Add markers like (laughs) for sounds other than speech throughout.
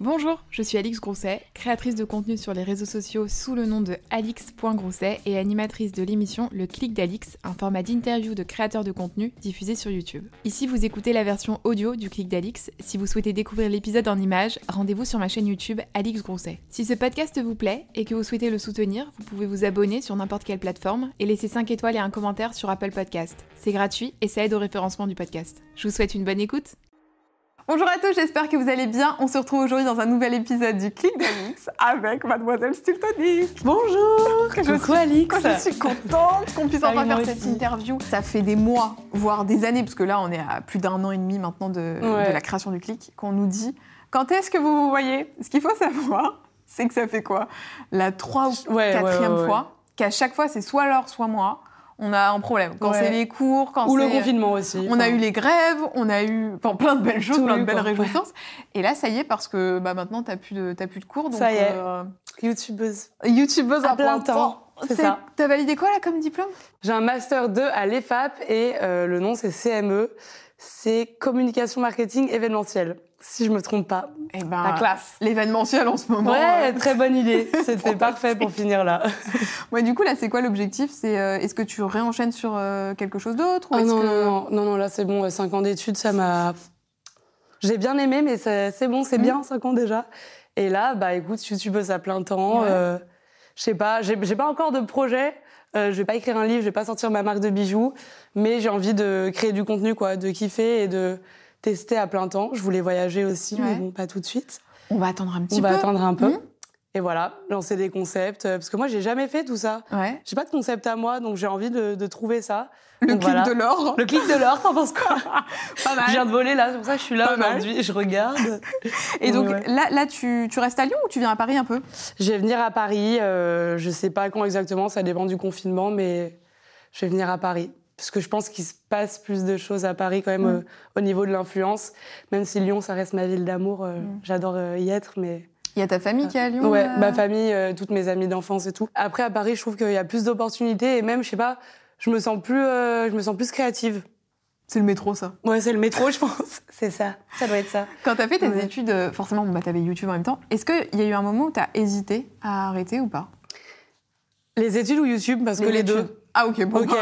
Bonjour, je suis Alix Grousset, créatrice de contenu sur les réseaux sociaux sous le nom de alix.grousset et animatrice de l'émission Le Clic d'Alix, un format d'interview de créateurs de contenu diffusé sur YouTube. Ici, vous écoutez la version audio du Clic d'Alix. Si vous souhaitez découvrir l'épisode en images, rendez-vous sur ma chaîne YouTube Alix Grousset. Si ce podcast vous plaît et que vous souhaitez le soutenir, vous pouvez vous abonner sur n'importe quelle plateforme et laisser 5 étoiles et un commentaire sur Apple Podcast. C'est gratuit et ça aide au référencement du podcast. Je vous souhaite une bonne écoute. Bonjour à tous, j'espère que vous allez bien. On se retrouve aujourd'hui dans un nouvel épisode du Clic d'Alix avec Mademoiselle Stiltonic. Bonjour. Je suis, Alix. Je suis contente qu'on puisse enfin faire cette interview. Ça fait des mois, voire des années, parce que là on est à plus d'un an et demi maintenant de, de la création du Clic, qu'on nous dit. Quand est-ce que vous vous voyez? Ce qu'il faut savoir, c'est que ça fait quoi? La trois ou quatrième fois, qu'à chaque fois c'est soit l'heure, soit moi on a un problème. Quand c'est les cours, quand Ou le confinement aussi. On a eu les grèves, on a eu enfin, plein de belles choses, plein de belles réjouissances. Et là, ça y est, parce que bah, maintenant, tu n'as plus, de, plus de cours. Donc, ça y est. Euh... Youtubeuse. Youtubeuse à plein temps. C'est ça. T'as validé quoi, là, comme diplôme? J'ai un Master 2 à l'EFAP et euh, le nom, c'est CME. C'est Communication Marketing Événementiel si je me trompe pas. Eh ben, la classe. L'événementiel en ce moment. Ouais, très bonne idée. (laughs) C'était parfait pour finir là. (laughs) ouais, du coup, là, c'est quoi l'objectif? C'est euh, est-ce que tu réenchaînes sur euh, quelque chose d'autre ah non, non, non, non, là, c'est bon. Cinq ans d'études, ça m'a. J'ai bien aimé, mais c'est bon, c'est mmh. bien, cinq ans déjà. Et là, bah écoute, tu bosses à plein temps. Euh, je sais pas, j'ai pas encore de projet. je vais pas écrire un livre, je vais pas sortir ma marque de bijoux, mais j'ai envie de créer du contenu, quoi, de kiffer et de tester à plein temps. Je voulais voyager aussi, mais bon, pas tout de suite. On va attendre un petit peu. On va attendre un peu. Mmh. Et voilà, lancer des concepts. Euh, parce que moi, j'ai jamais fait tout ça. Ouais. J'ai pas de concept à moi, donc j'ai envie de, trouver ça. Le clic de l'or. Le clic de l'or, t'en penses quoi (laughs) Pas mal. Je viens de voler là, c'est pour ça que je suis là aujourd'hui. Je regarde. Et donc là, là tu, tu, restes à Lyon ou tu viens à Paris un peu? Je vais venir à Paris. Euh, je sais pas quand exactement, ça dépend du confinement, mais je vais venir à Paris parce que je pense qu'il se passe plus de choses à Paris quand même mm. euh, au niveau de l'influence. Même si Lyon, ça reste ma ville d'amour, euh, mm. j'adore euh, y être, mais... Il y a ta famille qui est à Lyon Ouais, ma famille, toutes mes amies d'enfance et tout. Après, à Paris, je trouve qu'il y a plus d'opportunités et même, je sais pas, je me sens plus, je me sens plus créative. C'est le métro, ça. Ouais, c'est le métro, je pense. (laughs) c'est ça. Ça doit être ça. Quand tu as fait tes études, forcément, bah, tu avais YouTube en même temps. Est-ce qu'il y a eu un moment où tu as hésité à arrêter ou pas? Les études ou YouTube? Parce que les deux. Ah ok, bon. Ok.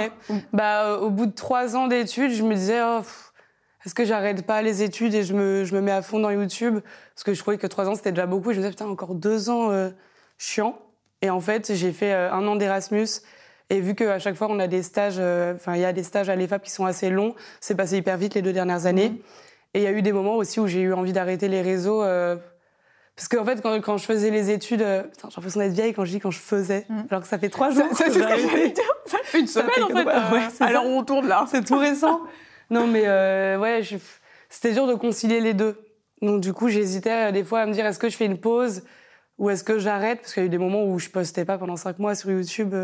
Bah, euh, au bout de trois ans d'études, je me disais, oh, est-ce que j'arrête pas les études et je me, je me mets à fond dans YouTube? Parce que je trouvais que trois ans, c'était déjà beaucoup. je me disais, putain, encore deux ans euh, chiant. Et en fait, j'ai fait euh, un an d'Erasmus. Et vu qu'à chaque fois, on a des stages, enfin, il y a des stages à l'EFAP qui sont assez longs, c'est passé hyper vite les deux dernières années. Mhm. Et il y a eu des moments aussi où j'ai eu envie d'arrêter les réseaux parce qu'en fait, quand, quand, je faisais les études, euh, j'ai l'impression d'être vieille quand je dis quand je faisais. Mm. Alors que ça fait trois jours. C'est ce que j'allais dire. Ça fait une semaine, en fait. Euh, ouais, alors on tourne là. C'est tout récent. non, mais euh, ouais, c'était dur de concilier les deux. Donc du coup, j'hésitais des fois à me dire est-ce que je fais une pause ou est-ce que j'arrête? Parce qu'il y a eu des moments où je postais pas pendant cinq mois sur YouTube.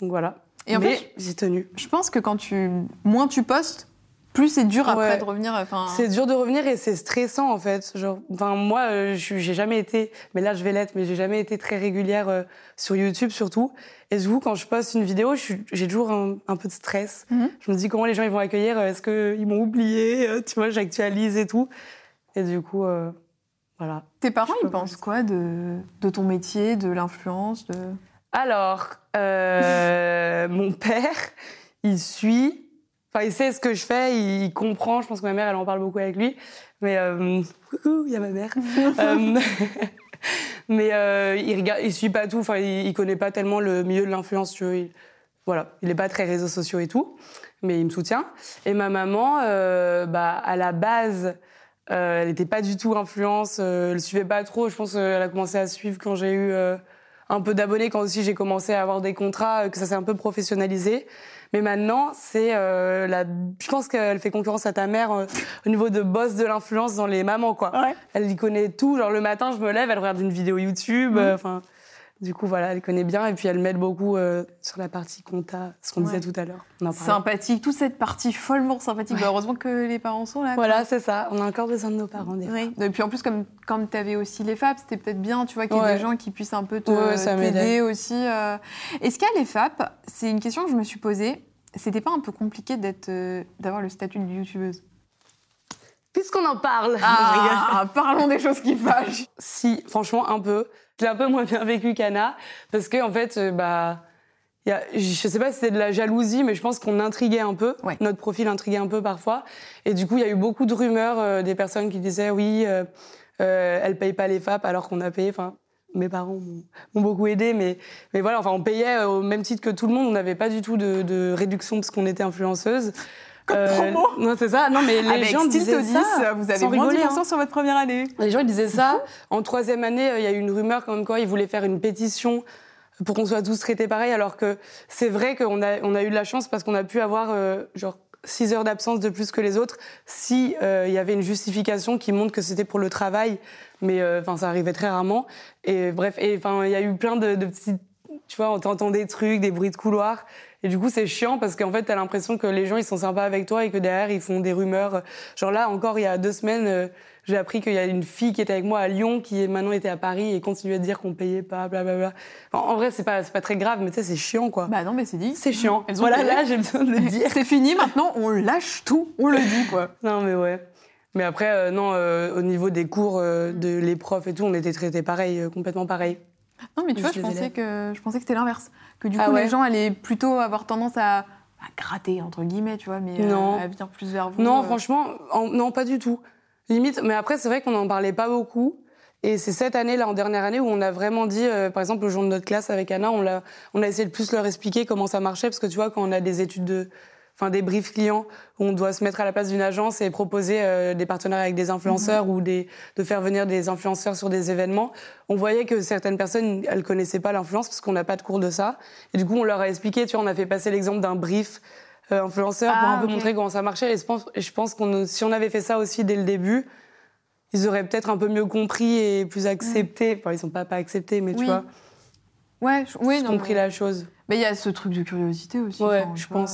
donc voilà. Et en fait, j'ai tenu. Je pense que quand tu moins tu postes, plus c'est dur après de revenir. Enfin... C'est dur de revenir et c'est stressant en fait. Genre, enfin moi, euh, j'ai jamais été, mais là je vais l'être, mais j'ai jamais été très régulière euh, sur YouTube surtout. Et du coup, quand je poste une vidéo, j'ai toujours un, peu de stress. Mhm. Je me dis comment les gens ils vont accueillir. Est-ce qu'ils m'ont oublié Tu vois, j'actualise et tout. Et du coup, euh, voilà. Tes parents, ils pensent quoi de, de ton métier, de l'influence de... Alors, (laughs) mon père, il suit Enfin, il sait ce que je fais, il comprend. Je pense que ma mère, elle en parle beaucoup avec lui. Mais euh, coucou, il y a ma mère. (laughs) Euh, mais euh, il regarde, il suit pas tout. Enfin, il, il connaît pas tellement le milieu de l'influence. Il, voilà, il est pas très réseaux sociaux et tout, mais il me soutient. Et ma maman, bah, à la base, elle n'était pas du tout influence. elle suivait pas trop. Je pense qu'elle a commencé à suivre quand j'ai eu un peu d'abonnés, quand aussi j'ai commencé à avoir des contrats, que ça s'est un peu professionnalisé. Mais maintenant, c'est euh, la. Je pense qu'elle fait concurrence à ta mère euh, au niveau de boss de l'influence dans les mamans, quoi. Elle y connaît tout. Genre le matin, je me lève, elle regarde une vidéo YouTube. Mhm. Euh, enfin. Du coup, voilà, elle connaît bien et puis elle m'aide beaucoup euh, sur la partie compta, ce qu'on disait tout à l'heure. Sympathique, toute cette partie follement sympathique. Bah, heureusement que les parents sont là. Voilà, c'est ça. On a encore besoin de nos parents des oui. Et puis en plus, comme, comme tu avais aussi les FAP, c'était peut-être bien, tu vois, qu'il y ait des gens qui puissent un peu t'aider aussi. Euh. Est-ce qu'à les FAP, c'est une question que je me suis posée, c'était pas un peu compliqué d'être, euh, d'avoir le statut de youtubeuse? Puisqu'on en parle. Ah, (laughs) parlons des choses qui fâchent. Si, franchement, un peu. Je l'ai un peu moins bien vécu qu'Anna, parce que en fait, euh, bah, y a, je sais pas si c'est de la jalousie, mais je pense qu'on intriguait un peu. Ouais. Notre profil intriguait un peu parfois. Et du coup, il y a eu beaucoup de rumeurs euh, des personnes qui disaient oui, euh, euh, elle paye pas les FAP alors qu'on a payé. Enfin, mes parents m'ont- m'ont beaucoup aidé, mais, mais voilà, enfin, on payait euh, au même titre que tout le monde. On n'avait pas du tout de, de réduction parce qu'on était influenceuse. Euh, promo. non, c'est ça. Non, mais les Avec gens disaient Todis, ça. vous avez moins rigoler, 10% hein. sur votre première année. Les gens ils disaient ça. En troisième année, euh, il y a eu une rumeur comme quoi ils voulaient faire une pétition pour qu'on soit tous traités pareil, alors que c'est vrai qu'on a, on a eu de la chance parce qu'on a pu avoir euh, genre 6 heures d'absence de plus que les autres si euh, il y avait une justification qui montre que c'était pour le travail, mais euh, enfin ça arrivait très rarement. Et bref, et enfin il y a eu plein de, de petits, tu vois, on t'entend des trucs, des bruits de couloir. Et du coup, c'est chiant parce qu'en fait, t'as l'impression que les gens, ils sont sympas avec toi et que derrière, ils font des rumeurs. Genre là, encore, il y a deux semaines, euh, j'ai appris qu'il y a une fille qui était avec moi à Lyon qui maintenant était à Paris et continuait à dire qu'on payait pas, blablabla. En, en vrai, c'est pas, c'est pas très grave, mais tu sais, c'est chiant, quoi. Bah non, mais c'est dit. c'est chiant. elles Voilà, là, j'ai besoin de le (laughs) dire. C'est fini maintenant, on lâche tout, on le dit quoi. (laughs) non, mais ouais. Mais après, euh, non, euh, au niveau des cours euh, de les profs et tout, on était traités pareil, complètement pareil. Non, mais tu vois, je pensais élèves. que, je pensais que c'était l'inverse. Que du Ah coup, ouais les gens allaient plutôt avoir tendance à, à gratter, entre guillemets, tu vois, mais euh, Non. à venir plus vers vous. Non, euh. franchement, en- non, pas du tout. Limite, mais après, c'est vrai qu'on n'en parlait pas beaucoup. Et c'est cette année, là, en dernière année, où on a vraiment dit, euh, par exemple, le jour de notre classe avec Anna, on, l'a, on a essayé de plus leur expliquer comment ça marchait, parce que tu vois, quand on a des études de. Enfin, des briefs clients, où on doit se mettre à la place d'une agence et proposer euh, des partenariats avec des influenceurs ou des, de faire venir des influenceurs sur des événements, on voyait que certaines personnes, elles connaissaient pas l'influence parce qu'on n'a pas de cours de ça. Et du coup, on leur a expliqué, tu vois, on a fait passer l'exemple d'un brief euh, influenceur pour Ah, un peu ok. montrer comment ça marchait. Et je pense, je pense qu'on, si on avait fait ça aussi dès le début, ils auraient peut-être un peu mieux compris et plus accepté. Enfin, ils sont pas pas acceptés, mais Oui. tu vois, Ouais, je- oui, non. compris mais- la chose. Mais il y a ce truc de curiosité aussi. Ouais, je vois.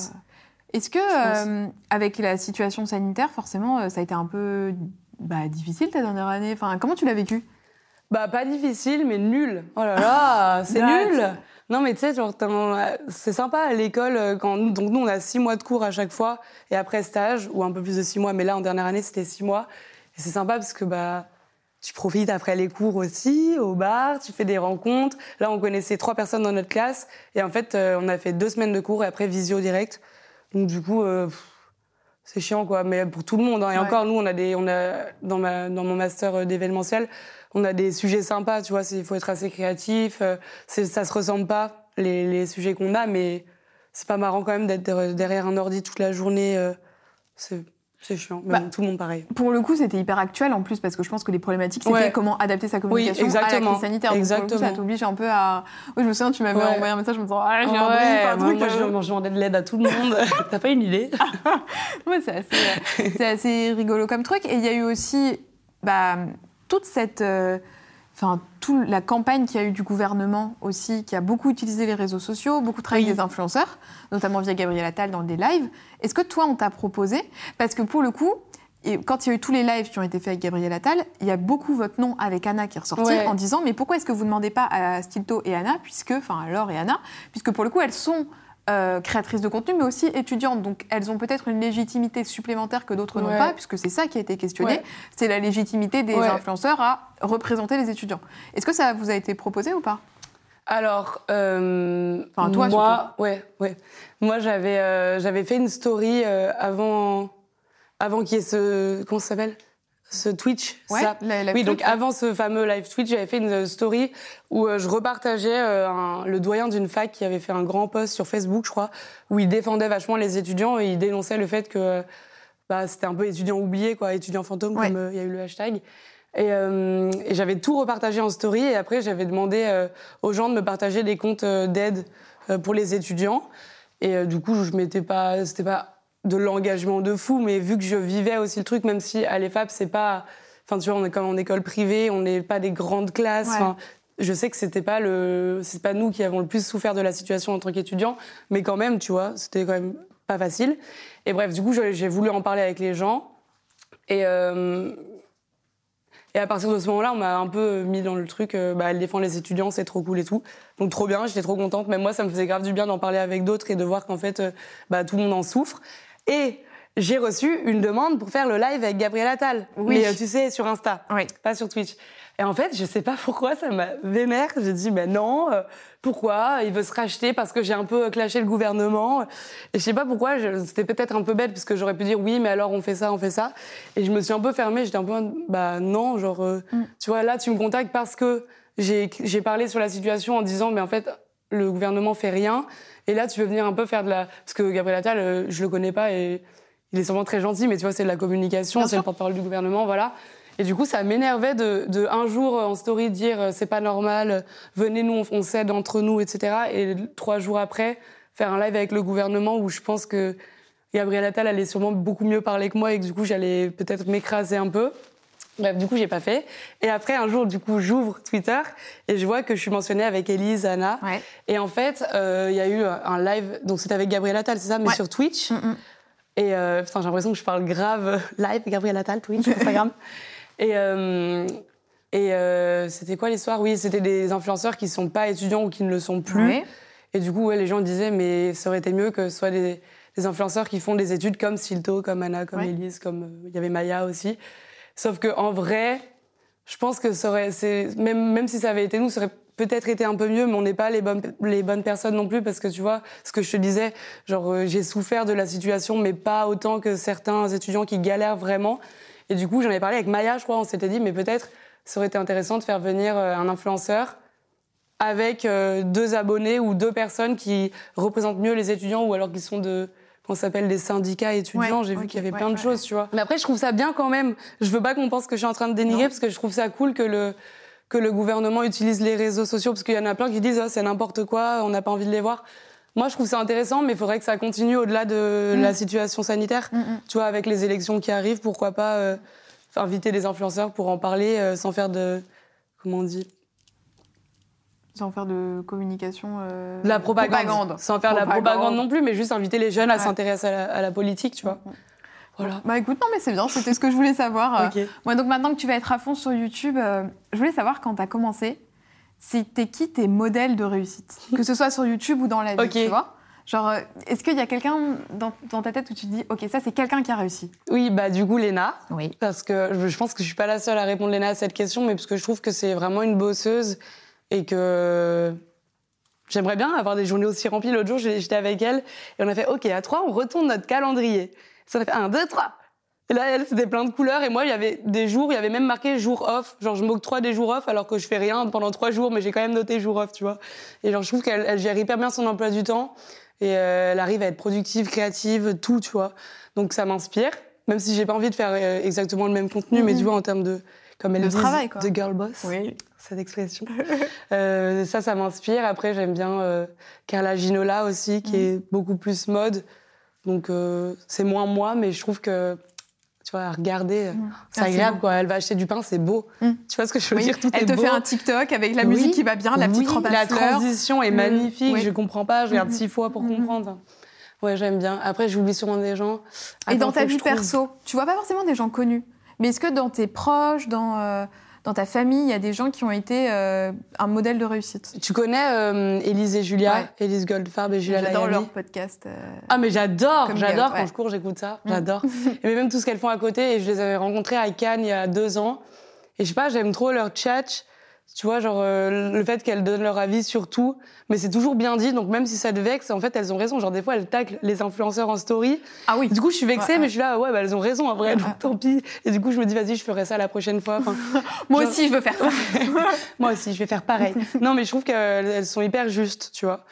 Est-ce que, euh, avec la situation sanitaire, forcément, euh, ça a été un peu bah, difficile ta dernière année? Enfin, Comment tu l'as vécu? Bah, pas difficile, mais nul. Oh là là, (laughs) c'est nul. Non, mais tu sais, genre, c'est sympa à l'école. euh, Quand donc, nous, on a six mois de cours à chaque fois, et après stage, ou un peu plus de six mois, mais là, en dernière année, c'était six mois. Et c'est sympa parce que, bah, tu profites après les cours aussi, au bar, tu fais des rencontres. Là, on connaissait trois personnes dans notre classe, et en fait, on a fait deux semaines de cours, et après, visio direct. Donc, du coup, euh, c'est chiant, quoi. Mais pour tout le monde. hein. Et Ouais. encore, nous, on a des, on a, dans, ma, dans mon master euh, d'événementiel, on a des sujets sympas, tu vois. c'est- Il faut être assez créatif. euh, c'est- ça se ressemble pas, les, les sujets qu'on a, mais c'est pas marrant quand même d'être der- derrière un ordi toute la journée. euh, c'est c'est chiant. Mais Bah, tout le monde pareil. Pour le coup, c'était hyper actuel en plus, parce que je pense que les problématiques, c'était Ouais. comment adapter sa communication à la exactement. crise sanitaire. Donc, pour le coup, ça Exactement. t'oblige un peu à. Oui, je me souviens, tu m'avais Ouais. envoyé un message en me disant Ah, j'ai un truc. moi, euh. je, demandais de l'aide à tout le monde. (laughs) T'as pas une idée (laughs) Ouais, c'est assez, euh, c'est assez rigolo comme truc. Et il y a eu aussi bah, toute cette. euh, Enfin, toute la campagne qu'il y a eu du gouvernement aussi, qui a beaucoup utilisé les réseaux sociaux, beaucoup travaillé avec des influenceurs, notamment via Gabriel Attal dans des lives. Est-ce que toi, on t'a proposé? Parce que pour le coup, et quand il y a eu tous les lives qui ont été faits avec Gabriel Attal, il y a beaucoup votre nom avec Anna qui est ressorti Ouais. en disant mais pourquoi est-ce que vous ne demandez pas à Stilto et Anna, puisque, enfin Laure et Anna, puisque pour le coup elles sont euh, créatrices de contenu mais aussi étudiantes, donc elles ont peut-être une légitimité supplémentaire que d'autres n'ont pas, puisque c'est ça qui a été questionné, Ouais. c'est la légitimité des Ouais. influenceurs à représenter les étudiants. Est-ce que ça vous a été proposé ou pas? Alors, euh, Enfin, toi, moi, ouais, ouais. Moi, j'avais, euh, j'avais fait une story euh, avant, avant qu'il y ait ce, comment ça s'appelle, ce Twitch. Ouais, ça. la- la oui, donc avant ce fameux live Twitch, j'avais fait une story où euh, je repartageais euh, un- le doyen d'une fac qui avait fait un grand post sur Facebook, je crois, où il défendait vachement les étudiants et il dénonçait le fait que bah, c'était un peu étudiant oublié, quoi, étudiant fantôme, Ouais. comme euh, il y a eu le hashtag. Et, euh, et j'avais tout repartagé en story et après j'avais demandé euh, aux gens de me partager des comptes euh, d'aide euh, pour les étudiants. Et euh, du coup, je m'étais pas, c'était pas de l'engagement de fou, mais vu que je vivais aussi le truc, même si à l'EFAP c'est pas, enfin tu vois, on est comme en école privée, on n'est pas des grandes classes. Ouais. Enfin, je sais que c'était pas le, c'est pas nous qui avons le plus souffert de la situation en tant qu'étudiants, mais quand même, tu vois, c'était quand même pas facile. Et bref, du coup, j'ai voulu en parler avec les gens. Et, euh, et à partir de ce moment-là, on m'a un peu mis dans le truc, euh, bah, elle défend les étudiants, c'est trop cool et tout. Donc trop bien, j'étais trop contente. Même moi, ça me faisait grave du bien d'en parler avec d'autres et de voir qu'en fait, euh, bah, tout le monde en souffre. Et j'ai reçu une demande pour faire le live avec Gabriel Attal. Oui. Mais euh, tu sais, sur Insta, Oui. pas sur Twitch. Et en fait, je sais pas pourquoi ça m'a vénère. J'ai dit, mais non, euh, pourquoi? Il veut se racheter parce que j'ai un peu clashé le gouvernement. Et je sais pas pourquoi, c'était peut-être un peu bête parce que j'aurais pu dire oui, mais alors on fait ça, on fait ça. Et je me suis un peu fermée, j'étais un peu, bah non, genre, euh, Mm. tu vois, là, tu me contactes parce que j'ai parlé sur la situation en disant, mais en fait, le gouvernement fait rien. Et là, tu veux venir un peu faire de la. Parce que Gabriel Attal, euh, je le connais pas et il est sûrement très gentil, mais tu vois, c'est de la communication, c'est le porte-parole du gouvernement, voilà. Et du coup, ça m'énervait de, de un jour euh, en story dire euh, c'est pas normal, venez nous, on, on s'aide entre nous, etc. Et trois jours après, faire un live avec le gouvernement où je pense que Gabriel Attal allait sûrement beaucoup mieux parler que moi et que du coup, j'allais peut-être m'écraser un peu. Bref, du coup, j'ai pas fait. Et après, un jour, du coup, j'ouvre Twitter et je vois que je suis mentionnée avec Elise, Anna. Ouais. Et en fait, euh, il y a eu un live, donc c'était avec Gabriel Attal, c'est ça, mais Ouais. sur Twitch. Mm, mm. Et euh, putain, j'ai l'impression que je parle grave euh, live, Gabriel Attal, Twitch, (laughs) Instagram. et euh, et euh, c'était quoi l'histoire? Oui, c'était des influenceurs qui sont pas étudiants ou qui ne le sont plus. Ouais. Et du coup, ouais, les gens disaient, mais ça aurait été mieux que ce soit des, des influenceurs qui font des études comme Silto, comme Anna, comme. Elise, comme euh, il y avait Maya aussi. Sauf que en vrai, je pense que ça aurait, même même si ça avait été nous, ça aurait peut-être été un peu mieux, mais on n'est pas les bonnes les bonnes personnes non plus parce que tu vois, ce que je te disais, genre euh, j'ai souffert de la situation, mais pas autant que certains étudiants qui galèrent vraiment. Et du coup, j'en ai parlé avec Maya, je crois, on s'était dit, mais peut-être ça aurait été intéressant de faire venir euh, un influenceur avec euh, deux abonnés ou deux personnes qui représentent mieux les étudiants ou alors qui sont de qu'on s'appelle des syndicats étudiants. Ouais, J'ai vu qu'il y avait ouais, plein de choses, tu vois. Mais après, je trouve ça bien quand même. Je veux pas qu'on pense que je suis en train de dénigrer Non. parce que je trouve ça cool que le que le gouvernement utilise les réseaux sociaux parce qu'il y en a plein qui disent ah, c'est n'importe quoi, on n'a pas envie de les voir. Moi, je trouve ça intéressant, mais il faudrait que ça continue au-delà de Mm. la situation sanitaire. Mm, mm. Tu vois, avec les élections qui arrivent, pourquoi pas euh, inviter des influenceurs pour en parler euh, sans faire de comment on dit Sans faire de communication. euh, la propagande. Sans faire de la Propagande. propagande non plus, mais juste inviter les jeunes à Ouais. s'intéresser à la, à la politique, tu vois. Voilà. Bah écoute, non mais c'est bien, c'était ce que je voulais savoir. Euh, Ok. Ouais, donc maintenant que tu vas être à fond sur YouTube, euh, je voulais savoir quand tu as commencé, c'était qui tes modèles de réussite? (laughs) Que ce soit sur YouTube ou dans la vie, Ok. tu vois? Genre, euh, est-ce qu'il y a quelqu'un dans, dans ta tête où tu te dis, ok, ça c'est quelqu'un qui a réussi? Oui, bah du coup, Léna. Oui. Parce que je, je pense que je suis pas la seule à répondre Léna à cette question, mais parce que je trouve que c'est vraiment une bosseuse et que j'aimerais bien avoir des journées aussi remplies. L'autre jour, j'étais avec elle et on a fait OK, à trois, on retourne notre calendrier. Ça on a fait un, deux, trois. Et là, elle, c'était plein de couleurs. Et moi, il y avait des jours, il y avait même marqué jour off. Genre, je m'octroie des jours off alors que je fais rien pendant trois jours, mais j'ai quand même noté jour off, tu vois. Et genre, je trouve qu'elle elle gère hyper bien son emploi du temps. Et euh, elle arrive à être productive, créative, tout, tu vois. Donc, ça m'inspire. Même si j'ai pas envie de faire euh, exactement le même contenu, mais Mhm. tu vois, en termes de, comme elle De dit, travail, quoi. de girl boss Oui. cette expression. (laughs) Euh, ça, ça m'inspire. Après, j'aime bien euh, Carla Ginola aussi, qui Mhm. est beaucoup plus mode. Donc, euh, c'est moins moi, mais je trouve que, tu vois, à regarder, Mhm. c'est agréable, quoi. Elle va acheter du pain, c'est beau. Mhm. Tu vois ce que je veux Oui, dire? Tout Elle est te beau. fait un TikTok avec la Oui. musique qui va bien, la petite Oui, robe à La fleurs. transition est Le- magnifique. Je comprends pas. Je regarde Mhm. six fois pour Mhm. comprendre. Ouais, j'aime bien. Après, j'oublie sûrement des gens. Et dans ta vie perso, tu vois pas forcément des gens connus, mais est-ce que dans tes proches, dans, euh, dans ta famille, il y a des gens qui ont été euh, un modèle de réussite? Tu connais euh, Élise et Julia, Ouais. Élise Goldfarb et Julia J'adore leur podcast. euh, Ah mais j'adore, j'adore quand je cours, j'écoute ça, Mm. j'adore. (laughs) et mais même tout ce qu'elles font à côté, et je les avais rencontrées à Cannes il y a deux ans. Et je sais pas, j'aime trop leur chat, tu vois, genre euh, le fait qu'elles donnent leur avis sur tout, mais c'est toujours bien dit, donc même si ça te vexe, en fait elles ont raison. Genre des fois elles taclent les influenceurs en story. Ah oui. Du coup je suis vexée, Ouais, mais je suis là, ouais, bah, elles ont raison en vrai, donc tant pis. Et du coup je me dis, vas-y, je ferai ça la prochaine fois. Enfin, (laughs) Moi genre- aussi, je veux faire ça. (laughs) moi aussi, je vais faire pareil. (laughs) non, mais je trouve qu'elles elles sont hyper justes, tu vois.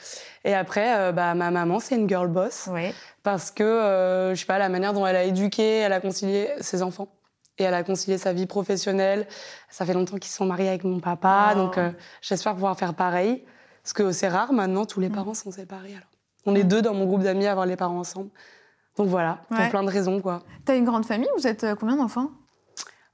Et après, euh, bah, ma maman, c'est une girl boss oui. parce que, euh, je sais pas, la manière dont elle a éduqué, elle a concilié ses enfants et elle a concilié sa vie professionnelle. Ça fait longtemps qu'ils sont mariés avec mon papa, Oh. donc euh, j'espère pouvoir faire pareil. Parce que c'est rare maintenant, tous les Mm. parents sont séparés. Alors. On est deux dans mon groupe d'amis à avoir les parents ensemble. Donc voilà, Ouais. pour plein de raisons, quoi. T'as une grande famille Vous êtes euh, combien d'enfants?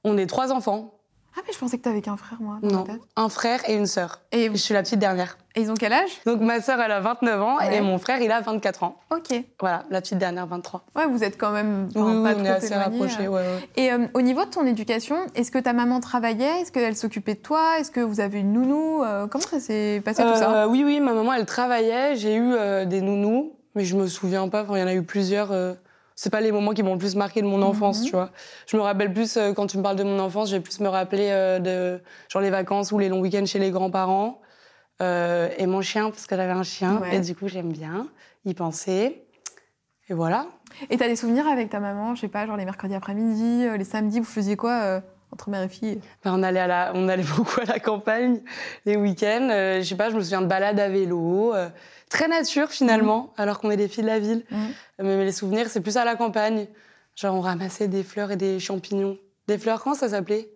On est trois enfants. Ah, mais je pensais que t'avais qu'un frère, moi. dans Non, ma tête. un frère et une sœur. Et, Je suis la petite dernière. et ils ont quel âge? Donc ma sœur, elle a 29 ans Ouais. et mon frère, il a 24 ans. Ok. Voilà, la petite dernière, 23. Ouais, vous êtes quand même Oui, oui, pas on trop est assez éloignés, rapprochés. euh. Ouais, ouais. Et euh, au niveau de ton éducation, est-ce que ta maman travaillait? Est-ce qu'elle s'occupait de toi? Est-ce que vous avez une nounou? Euh, Comment ça s'est passé tout ça? Oui, oui, ma maman, elle travaillait. J'ai eu des nounous, mais je me souviens pas. Enfin, il y en a eu plusieurs. C'est pas les moments qui m'ont le plus marqué de mon enfance, Mhm. tu vois. Je me rappelle plus, euh, quand tu me parles de mon enfance, je vais plus me rappeler euh, de genre les vacances ou les longs week-ends chez les grands-parents. Euh, et mon chien, parce que j'avais un chien, Ouais. et du coup j'aime bien y penser. Et voilà. Et t'as des souvenirs avec ta maman, je sais pas, genre les mercredis après-midi, euh, les samedis, vous faisiez quoi entre mère et fille Ben, on, allait à la, on allait (laughs) beaucoup à la campagne les week-ends. Euh, je sais pas, je me souviens de balades à vélo. euh, très nature finalement, alors qu'on est des filles de la ville. Mhm. Mais, mais les souvenirs, c'est plus à la campagne. Genre, on ramassait des fleurs et des champignons. Des fleurs, comment ça s'appelait?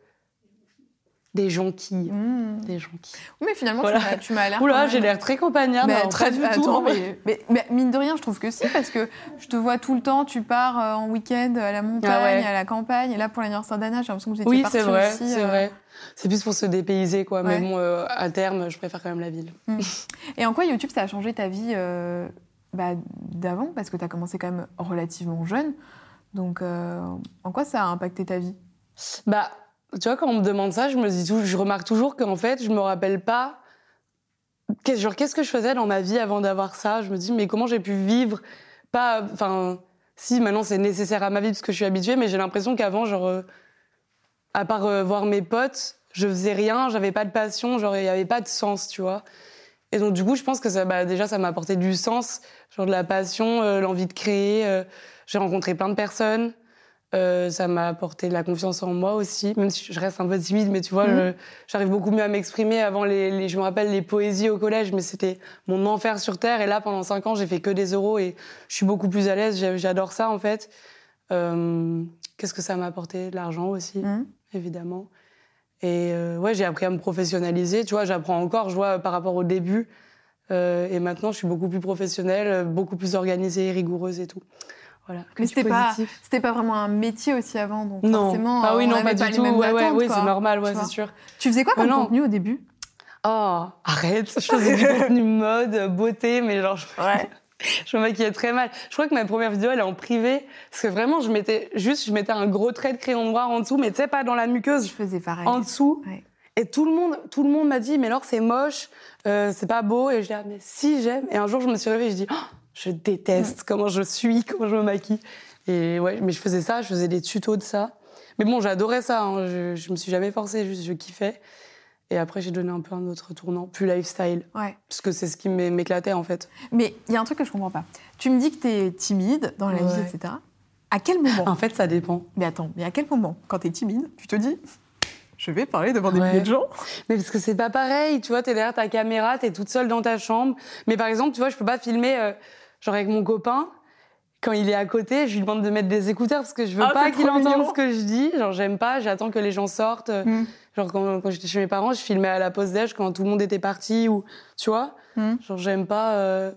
Des jonquilles. Mmh. Des jonquilles. Oui, mais finalement, Voilà. tu m'as- l'air. Oula, j'ai l'air très campagnarde. Mais non, très pas du attends, tout. mais, mais- mais mine de rien, je trouve que si, parce que je te vois tout le temps, tu pars euh, en week-end à la montagne, Ah ouais. à la campagne, et là pour l'anniversaire d'Anna, j'ai l'impression que vous étiez Oui, c'est vrai, aussi. c'est euh, vrai. C'est plus pour se dépayser, quoi. Ouais. Mais bon, euh, à terme, je préfère quand même la ville. Et en quoi YouTube, ça a changé ta vie euh, bah, d'avant? Parce que tu as commencé quand même relativement jeune. Donc, euh, en quoi ça a impacté ta vie? Bah, tu vois, quand on me demande ça, je me dis tout, je remarque toujours qu'en fait, je me rappelle pas. Genre, qu'est-ce que je faisais dans ma vie avant d'avoir ça Je me dis, mais comment j'ai pu vivre Pas. Enfin, si, maintenant c'est nécessaire à ma vie parce que je suis habituée, mais j'ai l'impression qu'avant, genre, euh, à part euh, voir mes potes, je faisais rien, j'avais pas de passion, genre, il y avait pas de sens, tu vois. Et donc, du coup, je pense que ça, bah, déjà, ça m'a apporté du sens, genre de la passion, euh, l'envie de créer. j'ai rencontré plein de personnes. Euh, ça m'a apporté de la confiance en moi aussi, même si je reste un peu timide, mais tu vois, Mhm. j'arrive beaucoup mieux à m'exprimer. Avant, les, les- je me rappelle les poésies au collège, mais c'était mon enfer sur Terre. Et là, pendant cinq ans, j'ai fait que des euros et je suis beaucoup plus à l'aise. J'adore ça, en fait. Euh, Qu'est-ce que ça m'a apporté? L'argent aussi, Mhm. évidemment. Et euh, ouais, j'ai appris à me professionnaliser. Tu vois, j'apprends encore, je vois, par rapport au début. Euh, et maintenant, je suis beaucoup plus professionnelle, beaucoup plus organisée, rigoureuse et tout. Voilà. Que Mais c'était pas, c'était pas vraiment un métier aussi avant, donc Non. forcément, ah oui, on non, pas, du tout. Ouais, ouais, oui, c'est normal, ouais, c'est sûr. Tu faisais quoi comme contenu au début? Oh, arrête, je faisais du (laughs) contenu mode, beauté, mais genre, je, Ouais. (laughs) je me maquillais très mal. Je crois que ma première vidéo, elle est en privé, parce que vraiment, je mettais juste, je mettais un gros trait de crayon noir en dessous, mais tu sais, pas dans la Je muqueuse, faisais pareil. en dessous. Ouais. Et tout le monde, tout le monde m'a dit, mais alors c'est moche, euh, c'est pas beau. Et je dis, ah, mais si j'aime. Et un jour, je me suis réveillée, je dis, oh, je déteste comment je suis, comment je me maquille. Et ouais, mais je faisais ça, je faisais des tutos de ça. Mais bon, j'adorais ça, hein, je, je me suis jamais forcée, juste je kiffais. Et après, j'ai donné un peu un autre tournant, plus lifestyle. Ouais. Parce que c'est ce qui m'é- m'éclatait, en fait. Mais il y a un truc que je comprends pas. Tu me dis que tu es timide dans la vie, Ouais. etc. À quel moment En fait, ça dépend. Mais attends, mais à quel moment, quand tu es timide, tu te dis je vais parler devant des Ouais. milliers de gens? Mais parce que c'est pas pareil, tu vois, t'es derrière ta caméra, t'es toute seule dans ta chambre. Mais par exemple, tu vois, je peux pas filmer, euh, genre avec mon copain, quand il est à côté, je lui demande de mettre des écouteurs parce que je veux Ah, pas qu'il entende ce que je dis. Genre, j'aime pas, j'attends que les gens sortent. Mm. Genre, quand, quand j'étais chez mes parents, je filmais à la pause déj quand tout le monde était parti ou, tu vois. Mm. Genre, j'aime pas. euh,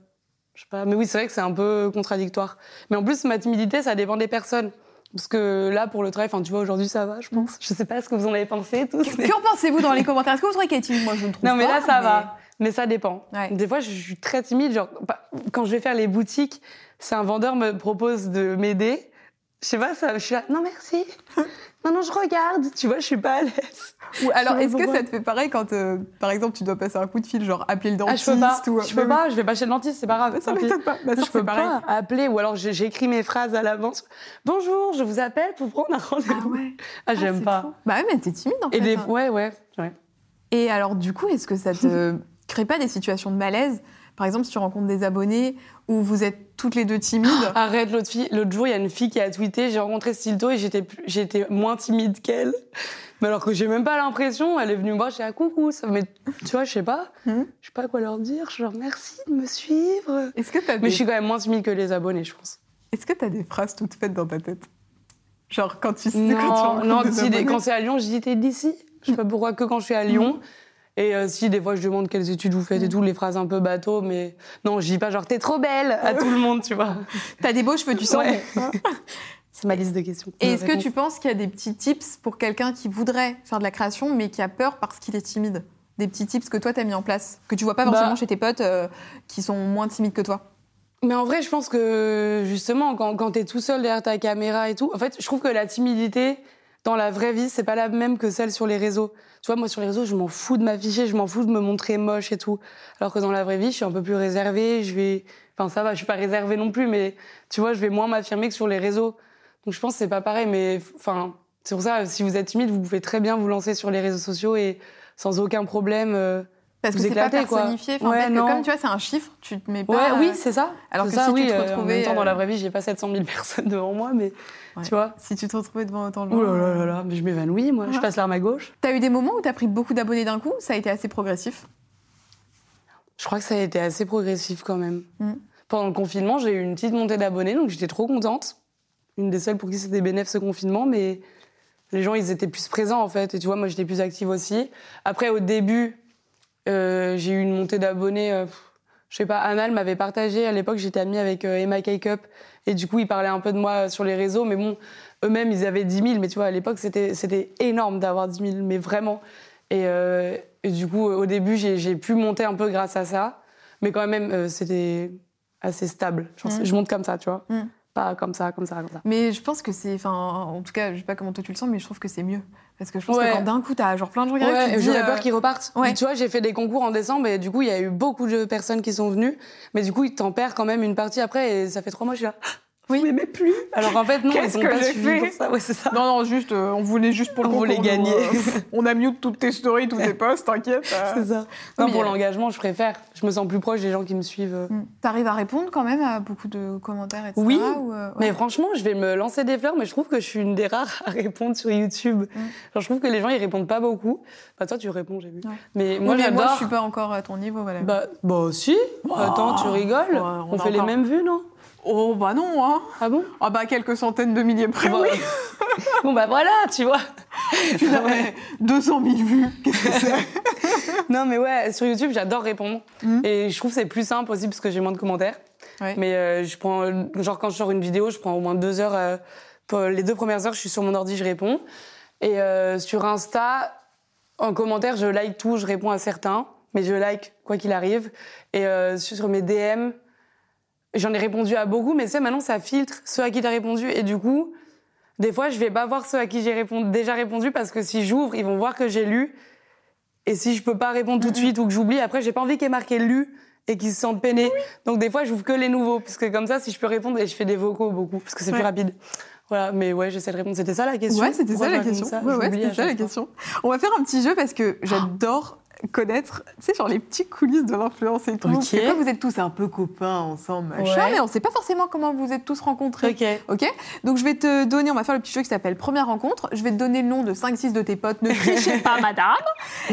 je sais pas. Mais oui, c'est vrai que c'est un peu contradictoire. Mais en plus, ma timidité, ça dépend des personnes. Parce que là, pour le travail, enfin, tu vois, aujourd'hui, ça va, je pense. Je sais pas ce que vous en avez pensé, tous. Qu'en pensez-vous dans les commentaires? Est-ce que vous trouvez qu'elle est timide? Moi, je ne trouve Non, mais pas. là, ça va. Mais ça dépend. Ouais. Des fois, je suis très timide. Genre, pas- quand je vais faire les boutiques, si un vendeur me propose de m'aider, je sais pas, ça, je suis là, non, merci. Non, non, je regarde. Tu vois, je suis pas à l'aise. Ou alors, est-ce que ça te fait pareil quand, euh, par exemple, tu dois passer un coup de fil, genre appeler le Ah, dentiste je peux pas. ou... Je peux pas. Je vais pas chez le dentiste, c'est pas grave. Ça m'étonne pas. Non, je peux pareil. pas appeler ou alors j'écris mes phrases à l'avance. Bonjour, je vous appelle pour prendre un Ah rendez-vous. ouais. Ah, Ah, j'aime pas. fou. Bah ouais, mais t'es timide en Et fait. des hein. ouais, ouais, ouais. Et alors, du coup, est-ce que ça te (laughs) crée pas des situations de malaise Par exemple, si tu rencontres des abonnés où vous êtes toutes les deux timides. (gasps) Arrête, l'autre fille. L'autre jour, il y a une fille qui a tweeté J'ai rencontré Stilto et j'étais j'étais moins timide qu'elle. Mais alors que j'ai même pas l'impression, elle est venue me voir, j'ai dit ah, coucou. Ça, mais tu vois, je sais pas. Mhm. Je sais pas quoi leur dire. Je leur merci de me suivre. Est-ce que Mais des... je suis quand même moins timide que les abonnés, je pense. Est-ce que t'as des phrases toutes faites dans ta tête? Genre quand tu sais quand tu Non, rencontres non des si, des- abonnés quand c'est à Lyon, je dis t'es d'ici. Je sais pas pourquoi que quand je suis à Lyon. Et euh, si, des fois, je demande quelles études vous faites et Mhm. tout, les phrases un peu bateau, mais non, je dis pas genre t'es trop belle à tout le monde, tu vois. (laughs) T'as des beaux cheveux, tu sens. Ouais. (laughs) C'est ma liste de questions. Et est-ce que tu penses qu'il y a des petits tips pour quelqu'un qui voudrait faire de la création mais qui a peur parce qu'il est timide? Des petits tips que toi t'as mis en place, que tu vois pas forcément Bah. chez tes potes euh, qui sont moins timides que toi? Mais en vrai, je pense que justement, quand, quand t'es tout seul derrière ta caméra et tout, en fait, je trouve que la timidité, dans la vraie vie, c'est pas la même que celle sur les réseaux. Tu vois, moi sur les réseaux, je m'en fous de m'afficher, je m'en fous de me montrer moche et tout. Alors que dans la vraie vie, je suis un peu plus réservée, je vais. Enfin, ça va, je suis pas réservée non plus, mais tu vois, je vais moins m'affirmer que sur les réseaux. Donc je pense que c'est pas pareil, mais enfin, c'est pour ça, si vous êtes timide, vous pouvez très bien vous lancer sur les réseaux sociaux et sans aucun problème. euh, Parce que c'est pas quoi. personnifié. Enfin, Ouais, que comme tu vois, c'est un chiffre, tu te mets pas. Ouais, oui, euh, c'est ça. alors que ça, si tu te euh, retrouvais, En même temps, dans euh, la vraie vie, j'ai pas 700 000 (laughs) personnes devant moi, mais Ouais. tu vois. Si tu te retrouvais devant autant de gens. là là là là, mais je m'évanouis, moi. Je passe l'arme à gauche. T'as eu des moments où t'as pris beaucoup d'abonnés d'un coup Ça a été assez progressif? Je crois que ça a été assez progressif quand même. Mm. Pendant le confinement, j'ai eu une petite montée d'abonnés, donc j'étais trop contente. Une des seules pour qui c'était bénéf ce confinement, mais les gens, ils étaient plus présents en fait. Et tu vois, moi, j'étais plus active aussi. Après, au début, euh, j'ai eu une montée d'abonnés. euh, je sais pas, Anna, elle m'avait partagé. À l'époque, j'étais amie avec euh, Emma K-Cup. Et du coup, ils parlaient un peu de moi sur les réseaux. Mais bon, eux-mêmes, ils avaient 10 000. Mais tu vois, à l'époque, c'était c'était énorme d'avoir 10 000, mais vraiment. Et, euh, et du coup, au début, j'ai j'ai pu monter un peu grâce à ça. Mais quand même, euh, c'était assez stable. Genre, Mm. Je monte comme ça, tu vois. Mm. Pas comme ça, comme ça, comme ça. Mais je pense que c'est. Enfin, en tout cas, je sais pas comment toi tu le sens, mais je trouve que c'est mieux. Parce que je pense Ouais. que quand d'un coup, t'as genre plein de gens qui Ouais, j'aurais euh, peur qu'ils repartent. ouais. Tu vois, j'ai fait des concours en décembre et du coup, il y a eu beaucoup de personnes qui sont venues. Mais du coup, ils t'en perdent quand même une partie après et ça fait trois mois, je suis là. Oui. Vous m'aimez plus. Alors en fait, non, Qu'est-ce ils ont que pas j'ai suivi fait pour ça. Ouais, c'est ça. Non, non, juste, euh, on voulait juste pour le On concours. voulait nous, gagner. euh, on a mute toutes tes stories, tous tes (laughs) posts, t'inquiète. euh. C'est ça. Non, pour a- l'engagement, je préfère. Je me sens plus proche des gens qui me suivent. euh. Mm. T'arrives à répondre quand même à beaucoup de commentaires, etc. Oui, ou, euh, ouais. Mais franchement, je vais me lancer des fleurs, mais je trouve que je suis une des rares à répondre sur YouTube. Mm. Genre, je trouve que les gens, ils répondent pas beaucoup. Bah, toi, tu réponds, j'ai vu. Ouais. Mais Oui, moi, mais j'adore. je suis pas encore à ton niveau, voilà. Bah, bah, si. Attends, tu rigoles Ouais, on On, fait les mêmes vues, non? Oh, bah non, hein. Ah bon Ah, bah quelques centaines de milliers près, Bah, oui. (laughs) Bon, bah voilà, tu vois. Putain, mais 200 000 vues, qu'est-ce que c'est? (laughs) Non, mais ouais, sur YouTube, j'adore répondre. Mm. Et je trouve que c'est plus simple aussi parce que j'ai moins de commentaires. Ouais. Mais euh, je prends, euh, genre, quand je sors une vidéo, je prends au moins deux heures. euh, pour les deux premières heures, je suis sur mon ordi, je réponds. Et euh, sur Insta, en commentaire, je like tout, je réponds à certains. Mais je like quoi qu'il arrive. Et sur mes DM, j'en ai répondu à beaucoup, mais tu sais, maintenant, ça filtre ceux à qui t'as répondu. Et du coup, des fois, je vais pas voir ceux à qui j'ai déjà répondu parce que si j'ouvre, ils vont voir que j'ai lu. Et si je peux pas répondre tout de suite ou que j'oublie, après, j'ai pas envie qu'il y ait marqué lu et qu'ils se sentent peinés. Donc, des fois, j'ouvre que les nouveaux. Parce que comme ça, si je peux répondre, et je fais des vocaux beaucoup, parce que c'est Ouais. plus rapide. Voilà, mais ouais, j'essaie de répondre. C'était ça la question Ouais, c'était ça la question. ça ouais, ouais, ça la question. On va faire un petit jeu parce que j'adore connaître, tu sais, genre les petits coulisses de l'influence et tout. Ok. Parce que comme vous êtes tous un peu copains ensemble, machin, Ouais. mais on sait pas forcément comment vous êtes tous rencontrés. Ok. Ok Donc je vais te donner, on va faire le petit jeu qui s'appelle Première rencontre. Je vais te donner le nom de 5-6 de tes potes. Ne trichez pas, (laughs) madame.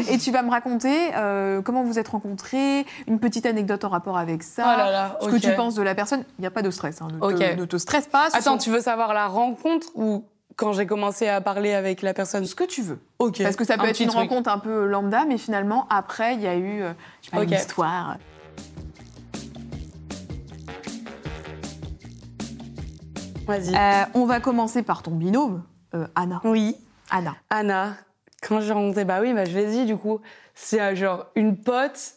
Et tu vas me raconter euh, comment vous êtes rencontrés, une petite anecdote en rapport avec ça. Oh là là, Ce que tu penses de la personne. Il n'y a pas de stress. hein. Ne, te, ne te stresse pas. Attends, sont- tu veux savoir la rencontre ou quand j'ai commencé à parler avec la personne ce que tu veux. Ok. Parce que ça peut Un être une truc. rencontre un peu lambda, mais finalement, après, il y a eu euh, je sais pas, une Ok. histoire. Vas-y. Euh, on va commencer par ton binôme, euh, Anna. Oui. Anna. Anna, quand j'ai rencontré, bah oui, bah je l'ai dit du coup, c'est genre une pote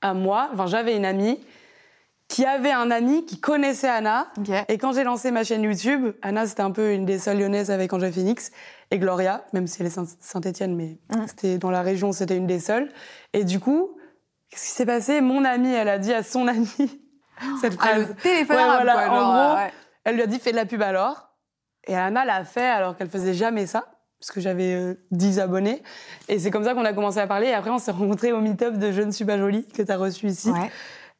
à moi, enfin j'avais une amie qui avait un ami qui connaissait Anna. Et quand j'ai lancé ma chaîne YouTube, Anna c'était un peu une des seules lyonnaises avec Angèle Phoenix et Gloria, même si elle est Saint- Saint-Étienne, mais c'était dans la région, c'était une des seules. Et du coup, qu'est-ce qui s'est passé? Mon amie, elle a dit à son amie (laughs) cette Ah, phrase. le téléphone Ouais, voilà, quoi, en genre, gros, ouais. Elle lui a dit fais de la pub alors. Et Anna l'a fait alors qu'elle faisait jamais ça, parce que j'avais euh, 10 abonnés. Et c'est comme ça qu'on a commencé à parler. Et après, on s'est rencontrés au meet-up de Je ne suis pas jolie, que tu as reçu ici. Ouais.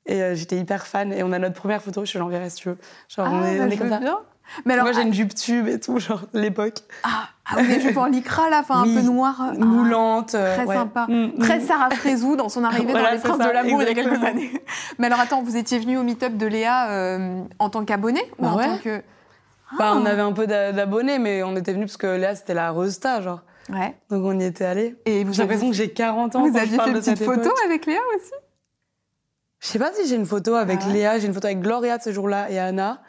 Et euh, j'étais hyper fan. Et on a notre première photo, je te l'enverrai si tu veux. Genre, Ah, on est, bah, on est comme ça. bien. Mais alors, Moi, j'ai une jupe tube et tout, genre l'époque. ah, ah oui, les jupes en lycra, là, enfin, Oui. un peu noire. ah, Moulante. euh, Très ouais. sympa. Mm, Très mm. Sarah Frézou dans son arrivée Voilà, dans Les Princes de l'amour il y a quelques années. Mais alors attends, vous étiez venu au meet-up de Léa euh, en tant qu'abonné ou Bah en ouais. tant que... Bah, on Ah. avait un peu d'a- d'abonnés, mais on était venus parce que là, c'était la resta, genre. Ouais. Donc on y était allés. Et vous J'ai l'impression que j'ai 40 ans. vous quand je aviez parle fait une petite photo avec Léa aussi? Je sais pas si j'ai une photo avec Ah ouais Léa, j'ai une photo avec Gloria de ce jour-là et Anna.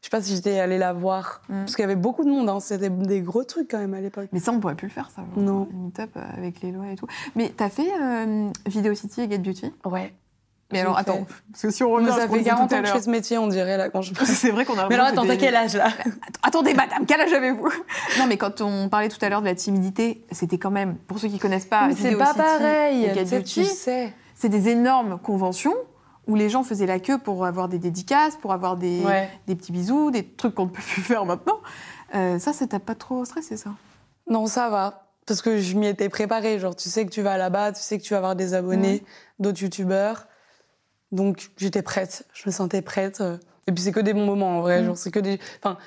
Je sais pas si j'étais allée la voir. Mm. Parce qu'il y avait beaucoup de monde, hein. c'était des gros trucs quand même à l'époque. Mais ça, on pourrait plus le faire, ça. Non. Un meet-up euh, avec les lois et tout. Mais t'as fait euh, Video City et Get Beauty? Ouais. Mais alors, fait. attends, parce que si on revient Mais à ce ça fait disait 40 tout à ans que je fais ce métier, on dirait, là, quand je (laughs) C'est vrai qu'on a Mais alors, attends, t'as des- quel âge, là? (laughs) Attendez, madame, quel âge avez-vous? Non, mais quand on parlait tout à l'heure de la timidité, c'était quand même, pour ceux qui connaissent pas, C'est pas City pareil. et tu Get tu Beauty, sais. C'est des énormes conventions où les gens faisaient la queue pour avoir des dédicaces, pour avoir des, Ouais. des petits bisous, des trucs qu'on ne peut plus (laughs) faire maintenant. Euh, ça, ça t'a pas trop stressé, ça? Non, ça va. Parce que je m'y étais préparée. Genre, tu sais que tu vas là-bas, tu sais que tu vas avoir des abonnés, d'autres youtubeurs. Donc, j'étais prête. Je me sentais prête. euh. Et puis, c'est que des bons moments, en vrai. Mm. Genre, c'est que des. Enfin,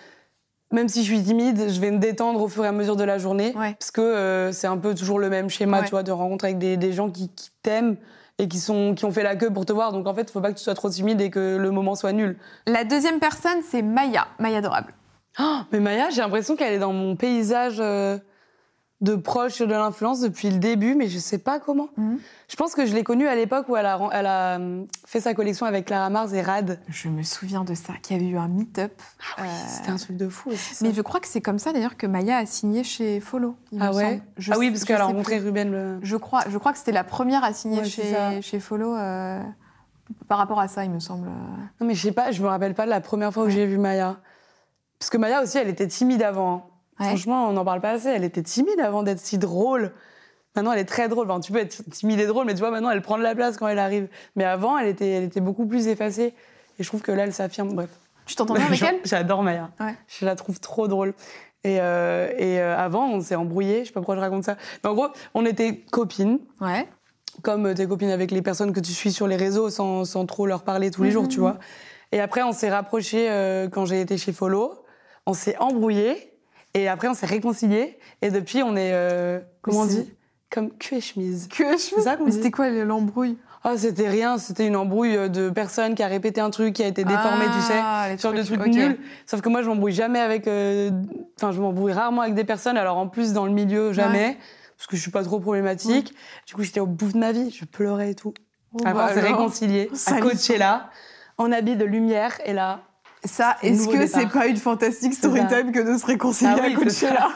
même si je suis timide, je vais me détendre au fur et à mesure de la journée. Ouais. Parce que euh, c'est un peu toujours le même schéma, Ouais. tu vois, de rencontre avec des, des gens qui, qui t'aiment et qui, sont, qui ont fait la queue pour te voir. Donc, en fait, il faut pas que tu sois trop timide et que le moment soit nul. La deuxième personne, c'est Maya, Maya Adorable. Oh, mais Maya, j'ai l'impression qu'elle est dans mon paysage euh, de proche de l'influence depuis le début, mais je sais pas comment. Mhm. Je pense que je l'ai connue à l'époque où elle a, elle a euh, fait sa collection avec Clara Mars et Rad. Je me souviens de ça, qu'il y avait eu un meet-up. Ah oui, Euh, c'était un truc de fou aussi. ça. Mais je crois que c'est comme ça d'ailleurs que Maya a signé chez Follow. il ah me ouais. Je Ah oui, parce qu'elle a rencontré plus. Ruben le. Je crois, je crois que c'était la première à signer Ouais, chez, chez Follow euh, par rapport à ça, il me semble. Non, mais je sais pas, je me rappelle pas de la première fois où Ouais. j'ai vu Maya. Parce que Maya aussi, elle était timide avant. Ouais. Franchement, on n'en parle pas assez. Elle était timide avant d'être si drôle. Maintenant, elle est très drôle. Enfin, tu peux être timide et drôle, mais tu vois, maintenant, elle prend de la place quand elle arrive. Mais avant, elle était, elle était beaucoup plus effacée. Et je trouve que là, elle s'affirme. Bref. Tu t'entends bien avec elle? J'adore Maya. Ouais. Je la trouve trop drôle. Et, euh, et euh, avant, on s'est embrouillés. Je sais pas pourquoi je raconte ça. Mais en gros, on était copines, Ouais. comme t'es copine avec les personnes que tu suis sur les réseaux sans, sans trop leur parler tous les Mhm. jours, tu vois. Et après, on s'est rapprochés euh, quand j'ai été chez Follow. On s'est embrouillés. Et après, on s'est réconciliés. Et depuis, on est. euh, comment on dit? Comme cul et chemise. Que je C'est ça qu'on dit? C'était quoi l'embrouille? Ah, c'était rien. C'était une embrouille de personnes qui a répété un truc qui a été déformé, tu sais. Ah, Genre de trucs ok. nuls. Sauf que moi, je m'embrouille jamais avec. euh, Enfin, je m'embrouille rarement avec des personnes. Alors, en plus, dans le milieu, jamais. Parce que je suis pas trop problématique. Du coup, j'étais au bout de ma vie. Je pleurais et tout. Oh, Après, bah on s'est réconciliés à Coachella, en habit de lumière. Et là, Ça, est-ce que c'est pas une fantastique story ça. time que de se réconcilier Ah oui, à Coachella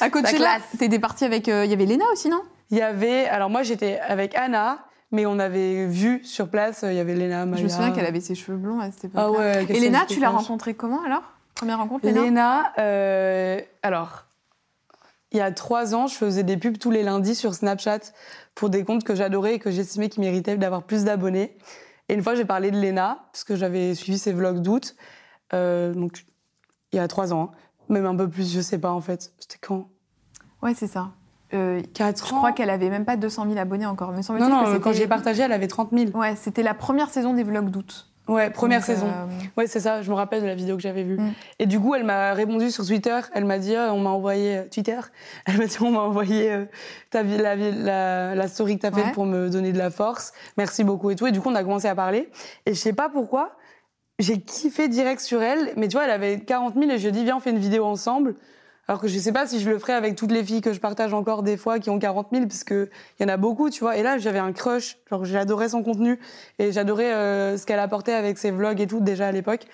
À Coachella, classe. t'étais partie avec. euh, Il y avait Léna aussi, non? Il y avait. Alors, moi, j'étais avec Anna, mais on avait vu sur place, euh, il y avait Léna, Maya. Je me souviens qu'elle avait ses cheveux blonds à cette époque. Ah ouais, Et Léna, tu l'as rencontrée comment alors? Première rencontre, Léna? Léna, euh, alors, il y a trois ans, je faisais des pubs tous les lundis sur Snapchat pour des comptes que j'adorais et que j'estimais qui méritaient d'avoir plus d'abonnés. Et une fois, j'ai parlé de Léna, parce que j'avais suivi ses vlogs d'août, euh, donc il y a trois ans, hein. même un peu plus, je sais pas en fait. C'était quand? Ouais, c'est ça. Euh, je ans crois qu'elle avait même pas 200 000 abonnés encore. Mais Non, que non, c'était- quand j'ai partagé, elle avait 30 000. Ouais, c'était la première saison des vlogs d'août. Ouais, première Donc, saison. euh, Ouais, c'est ça, je me rappelle de la vidéo que j'avais vue. Mm. Et du coup, elle m'a répondu sur Twitter. Elle m'a dit, Ah, on m'a envoyé euh, Twitter. (laughs) Elle m'a dit, on m'a envoyé euh, ta, la, la, la story que t'as faite Ouais. pour me donner de la force. Merci beaucoup et tout. Et du coup, on a commencé à parler. Et je sais pas pourquoi, j'ai kiffé direct sur elle. Mais tu vois, elle avait 40 000 et je lui ai dit, viens, on fait une vidéo ensemble. Alors que je sais pas si je le ferais avec toutes les filles que je partage encore des fois qui ont 40 000, parce qu'il y en a beaucoup, tu vois. Et là, j'avais un crush. Genre, j'adorais son contenu et j'adorais euh, ce qu'elle apportait avec ses vlogs et tout, déjà à l'époque.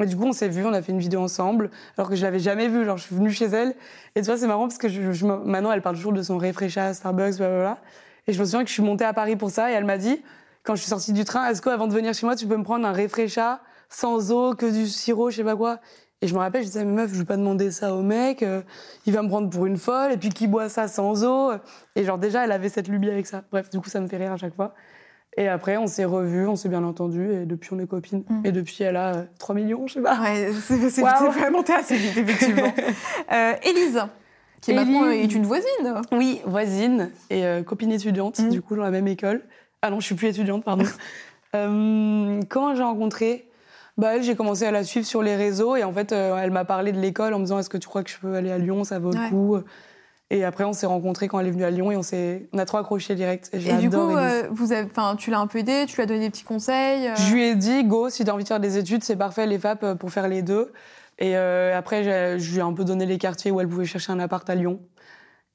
Et du coup, on s'est vu, on a fait une vidéo ensemble, alors que je l'avais jamais vue. Genre, je suis venue chez elle. Et tu vois, c'est marrant parce que je, je maintenant, elle parle toujours de son refresha à Starbucks, blablabla. Et je me souviens que je suis montée à Paris pour ça et elle m'a dit, quand je suis sortie du train, est-ce qu'avant de venir chez moi, tu peux me prendre un refresha sans eau, que du sirop, je sais pas quoi et je me rappelle, je disais, mais meuf, je vais pas demander ça au mec, euh, il va me prendre pour une folle, et puis qui boit ça sans eau. Et genre, déjà, elle avait cette lubie avec ça. Bref, du coup, ça me fait rire à chaque fois. Et après, on s'est revus, on s'est bien entendu, et depuis, on est copines. Mm. Et depuis, elle a euh, 3 millions, je sais pas. Ouais, c'est c'est vraiment assez vite, effectivement. (laughs) euh, Élise, qui est maintenant est une voisine. Oui, voisine et euh, copine étudiante, Mm. du coup, dans la même école. Ah non, je suis plus étudiante, pardon. (laughs) Euh, quand j'ai rencontré, bah, elle, j'ai commencé à la suivre sur les réseaux et en fait, euh, elle m'a parlé de l'école en me disant Est-ce que tu crois que je peux aller à Lyon? Ça vaut Ouais. le coup. Et après, on s'est rencontrés quand elle est venue à Lyon et on, s'est, on a trop accroché direct. Et, Et du coup, euh, vous avez, enfin, tu l'as un peu aidée, tu lui as donné des petits conseils. euh, Je lui ai dit, go, si tu as envie de faire des études, c'est parfait, les FAP, pour faire les deux. Et après, je lui ai un peu donné les quartiers où elle pouvait chercher un appart à Lyon.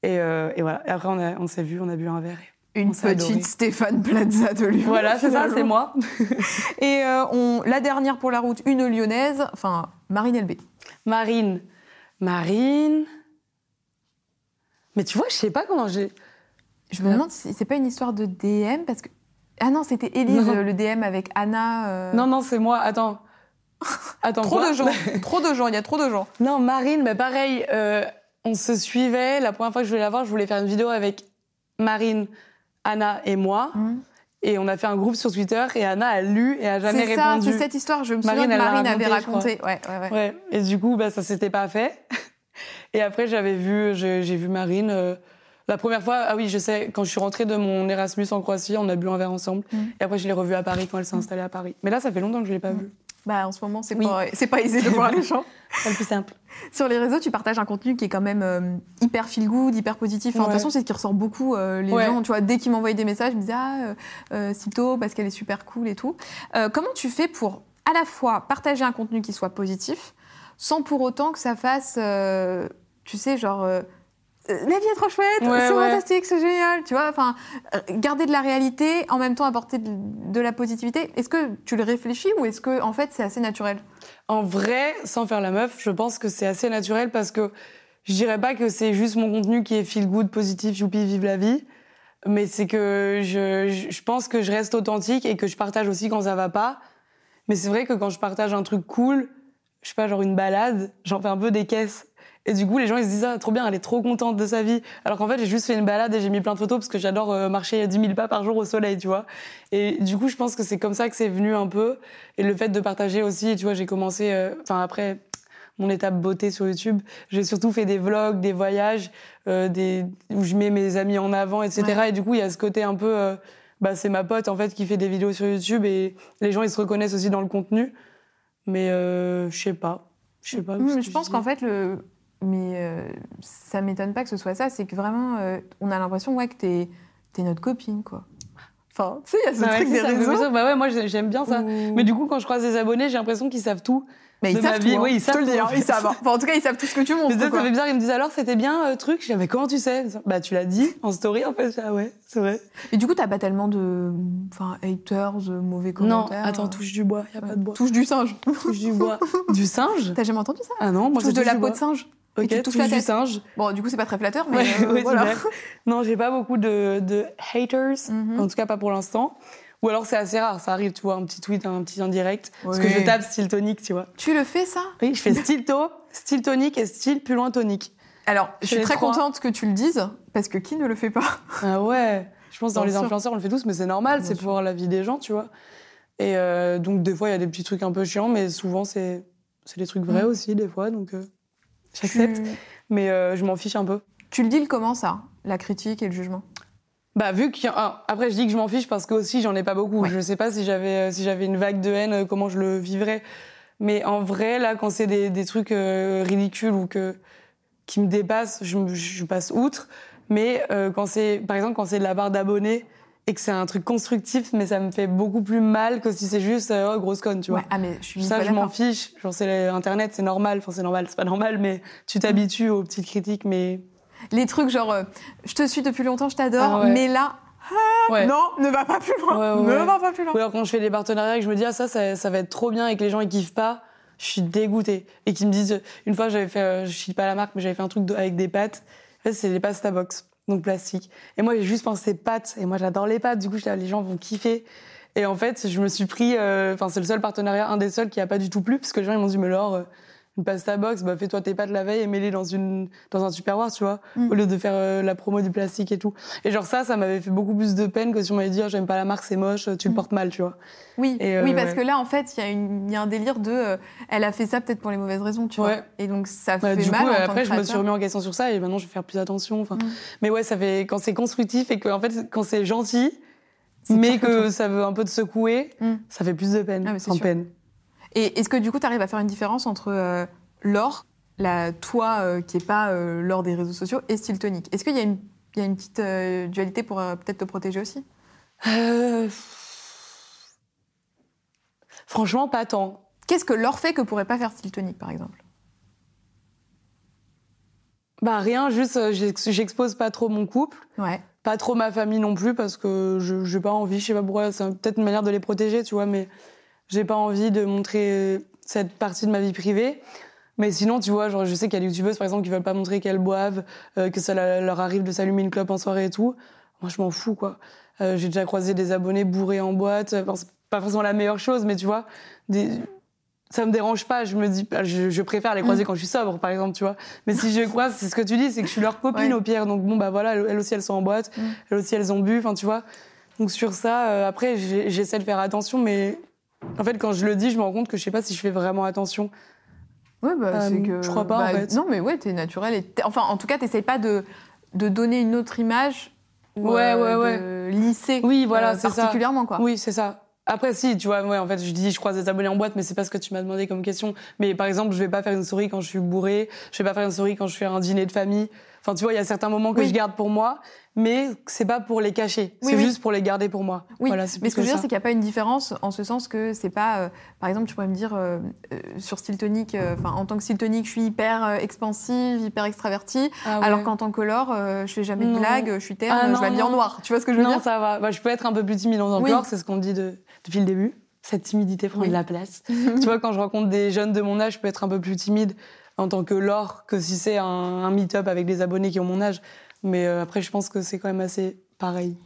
Et, et voilà. Et après, on s'est vu, on a bu un verre. Une petite adoré. Stéphane Plaza de Lyon. Voilà, c'est ça, c'est moi. (laughs) Et euh, on, la dernière pour la route, une lyonnaise, enfin Marine LB. Marine. Marine. Mais tu vois, je sais pas comment j'ai. Je me demande si c'est pas une histoire de DM parce que Ah non, c'était Élise, euh, le DM avec Anna. euh, Non, non, c'est moi. Attends. (laughs) Attends, Trop de gens, (laughs) trop de gens, il y a trop de gens. Non, Marine, mais pareil, euh, on se suivait. La première fois que je voulais la voir, je voulais faire une vidéo avec Marine, Anna et moi. Et on a fait un groupe sur Twitter et Anna a lu et a jamais C'est ça, répondu. c'est cette histoire, je me souviens Marine, que Marine avait raconté. Ouais, ouais, ouais. Et du coup, bah, ça s'était pas fait. (laughs) Et après, j'avais vu, j'ai vu Marine. euh, la première fois, ah oui, je sais, quand je suis rentrée de mon Erasmus en Croatie, on a bu un verre ensemble. Mm. Et après, je l'ai revue à Paris quand elle s'est installée à Paris. Mais là, ça fait longtemps que je l'ai pas vue. Bah, en ce moment, c'est Oui. pas, pas aisé de voir les gens. (laughs) C'est le plus simple. Sur les réseaux, tu partages un contenu qui est quand même euh, hyper feel good, hyper positif. Enfin, De Ouais. toute façon, c'est ce qui ressort beaucoup. euh, les Ouais. gens, tu vois, dès qu'ils m'envoyaient des messages, ils me disaient Ah, euh, euh, Cito, parce qu'elle est super cool et tout. Comment tu fais pour à la fois partager un contenu qui soit positif, sans pour autant que ça fasse, tu sais, genre. Euh, euh, la vie est trop chouette, Ouais, c'est ouais. fantastique, c'est génial, tu vois. Enfin, euh, garder de la réalité, en même temps apporter de, de la positivité. Est-ce que tu le réfléchis ou est-ce que en fait c'est assez naturel? En vrai, sans faire la meuf, je pense que c'est assez naturel parce que je dirais pas que c'est juste mon contenu qui est feel good, positif, youpi, vive la vie. Mais c'est que je, je- je pense que je reste authentique et que je partage aussi quand ça va pas. Mais c'est vrai que quand je partage un truc cool, je sais pas, genre une balade, j'en fais un peu des caisses. Et du coup, les gens, ils se disent, ah, trop bien, elle est trop contente de sa vie. Alors qu'en fait, j'ai juste fait une balade et j'ai mis plein de photos parce que j'adore euh, marcher 10 000 pas par jour au soleil, tu vois. Et du coup, je pense que c'est comme ça que c'est venu un peu. Et le fait de partager aussi, tu vois, j'ai commencé, euh, enfin après mon étape beauté sur YouTube, j'ai surtout fait des vlogs, des voyages, euh, des, où je mets mes amis en avant, etc. Ouais. Et du coup, il y a ce côté un peu, euh, bah, c'est ma pote en fait qui fait des vidéos sur YouTube et les gens ils se reconnaissent aussi dans le contenu. Mais je sais pas, je sais pas. Je pense qu'en fait, le... mais euh, ça m'étonne pas que ce soit ça. C'est que vraiment, euh, on a l'impression ouais, que t'es es notre copine, quoi. Enfin, tu sais, il y a ce Bah ouais, truc c'est des réseaux. Bah ouais, moi j'ai- j'aime bien ça. Mais du coup, quand je croise des abonnés, j'ai l'impression qu'ils savent tout. Mais ils de ma savent vie, tout, hein. oui, ils Je te savent le dis, hein, ils savent. hein. Enfin, en tout cas, ils savent tout ce que tu montres. Mais ça, fait bizarre, ils me disent alors c'était bien euh, truc. Je dis, mais comment tu sais? Bah tu l'as dit en story en fait. Ah ouais, c'est vrai. Et du coup, t'as pas tellement de enfin, haters, de mauvais Non, commentaires. attends, euh, touche du bois, y a ouais. pas de bois. Touche du singe. (laughs) Touche du bois. Du singe? T'as jamais entendu ça? Ah non, moi Touche de la peau bois. de singe. Ok, tu touches touche la du tête. singe. Bon, du coup, c'est pas très flatteur, (laughs) mais Ouais, euh, ouais, voilà. Non, j'ai pas beaucoup de, de haters, Mhm. en tout cas pas pour l'instant. Ou alors c'est assez rare, ça arrive, tu vois, un petit tweet, un petit indirect. Parce que Oui. je tape style tonique, tu vois. Tu le fais, ça? Oui, je fais style to, style tonique et style plus loin tonique. Alors, je suis très trois. contente que tu le dises, parce que qui ne le fait pas? Ah ouais Je pense que dans Bien les sûr. influenceurs, on le fait tous, mais c'est normal, c'est pour la vie des gens, tu vois. Et euh, donc, des fois, il y a des petits trucs un peu chiants, mais souvent, c'est des trucs vrais Mm. aussi, des fois, donc euh, j'accepte. tu... Mais euh, je m'en fiche un peu. tu le deals comment, ça? La critique et le jugement? Bah, vu qu'il y a Après, je dis que je m'en fiche parce que aussi, j'en ai pas beaucoup. Ouais. Je sais pas si j'avais euh, si j'avais une vague de haine, euh, comment je le vivrais. Mais en vrai, là, quand c'est des, des trucs euh, ridicules ou que, qui me dépassent, je, passe outre. Mais euh, quand c'est, par exemple, quand c'est de la part d'abonnés et que c'est un truc constructif, mais ça me fait beaucoup plus mal que si c'est juste euh, oh, grosse conne, tu vois. Ouais, Ah, mais je suis Ça, je m'en fiche. Genre, c'est Internet, c'est normal. Enfin, c'est normal, c'est pas normal, mais tu t'habitues aux petites critiques, mais. Les trucs genre, euh, je te suis depuis longtemps, je t'adore, Ah ouais. mais là, Ouais. non, ne va pas plus loin. Ouais, ne va pas plus loin. Ou alors quand je fais des partenariats et que je me dis ah ça, ça ça va être trop bien et que les gens ils kiffent pas, je suis dégoûtée et qu'ils me disent une fois j'avais fait euh, je suis pas la marque mais j'avais fait un truc avec des pâtes. En fait, c'est des pasta box donc plastique. Et moi j'ai juste pensé pâtes et moi j'adore les pâtes du coup les gens vont kiffer. Et en fait, je me suis pris euh, enfin c'est le seul partenariat un des seuls qui a pas du tout plu parce que les gens ils m'ont dit mais euh, une pasta box, bah fais-toi tes pâtes la veille et mets-les dans une dans un tupperware, tu vois, Mm. au lieu de faire euh, la promo du plastique et tout. Et genre ça, ça m'avait fait beaucoup plus de peine que si on m'avait dit Ah, j'aime pas la marque, c'est moche, tu le Mm. portes mal, tu vois. Oui, Et, euh, oui parce ouais. que là, en fait, il y, y a un délire de. euh, elle a fait ça peut-être pour les mauvaises raisons, tu vois. Ouais. Et donc, ça Bah, fait du mal. coup, en tant après, que je me suis remis en question sur ça et maintenant je vais faire plus attention. Mm. Mais ouais, ça fait quand c'est constructif et que en fait, quand c'est gentil, mais que ça veut un peu te secouer, ça fait plus de peine. Ah, sans sûr. peine. Et est-ce que du coup, tu arrives à faire une différence entre euh, Laure, la toi euh, qui est pas euh, Laure des réseaux sociaux, et Style Tonic Est-ce qu'il y, a une- il y a une petite dualité pour peut-être te protéger aussi? Franchement, pas tant. Qu'est-ce que Laure fait que pourrait pas faire Style Tonic, par exemple? Bah rien, juste j'ex- j'expose pas trop mon couple, Ouais. pas trop ma famille non plus parce que je j'ai pas envie, je sais pas pourquoi, c'est peut-être une manière de les protéger, tu vois, mais j'ai pas envie de montrer euh, cette partie de ma vie privée. Mais sinon, tu vois, genre, je sais qu'il y a des youtubeuses, par exemple, qui veulent pas montrer qu'elles boivent, euh, que ça leur arrive de s'allumer une clope en soirée et tout. moi, je m'en fous, quoi. Euh, j'ai déjà croisé des abonnés bourrés en boîte. Enfin, c'est pas forcément la meilleure chose, mais tu vois, des... ça me dérange pas. Je me dis, bah, je, je préfère les croiser Mm. quand je suis sobre, par exemple, tu vois. Mais si je les (laughs) croise, c'est ce que tu dis, c'est que je suis leur copine Ouais. au pire. Donc bon, bah voilà, elles aussi, elles sont en boîte. Mm. Elles aussi, elles ont bu. Enfin, tu vois. Donc sur ça, euh, après, j'essaie de faire attention, mais en fait, quand je le dis, je me rends compte que je sais pas si je fais vraiment attention. Ouais, bah, Euh, c'est que. je crois pas, en bah, fait. Non, mais ouais, t'es naturel. Et t'es- Enfin, en tout cas, t'essayes pas de, de donner une autre image. ou, Ouais, euh, de lisser. Oui, voilà, euh, c'est ça. Particulièrement, quoi. Oui, c'est ça. Après, si, tu vois, ouais, en fait, je dis, je croise des abonnés en boîte, mais c'est pas ce que tu m'as demandé comme question. Mais par exemple, je vais pas faire une souris quand je suis bourrée, je vais pas faire une souris quand je fais un dîner de famille. Enfin, tu vois, il y a certains moments que Oui. je garde pour moi, mais c'est pas pour les cacher. Oui, c'est oui. juste pour les garder pour moi. Oui, Voilà, mais ce que je veux dire, c'est qu'il n'y a pas une différence en ce sens que c'est pas. euh, par exemple, tu pourrais me dire, euh, euh, sur style tonique, en tant que style tonique, je suis hyper expansive, hyper extravertie, Ah ouais. alors qu'en tant que euh, je fais jamais de Non. blagues, je suis terne, Ah je non, m'habille en non. noir. Tu vois ce que je veux Non, dire? ça va. Bah, je peux être un peu plus timide en Oui. encore, c'est ce qu'on dit de- depuis le début. Cette timidité prend Oui. de la place. (laughs) tu vois, quand je rencontre des jeunes de mon âge, je peux être un peu plus timide en tant que Laure que si c'est un, un meet-up avec des abonnés qui ont mon âge. Mais euh, après, je pense que c'est quand même assez pareil.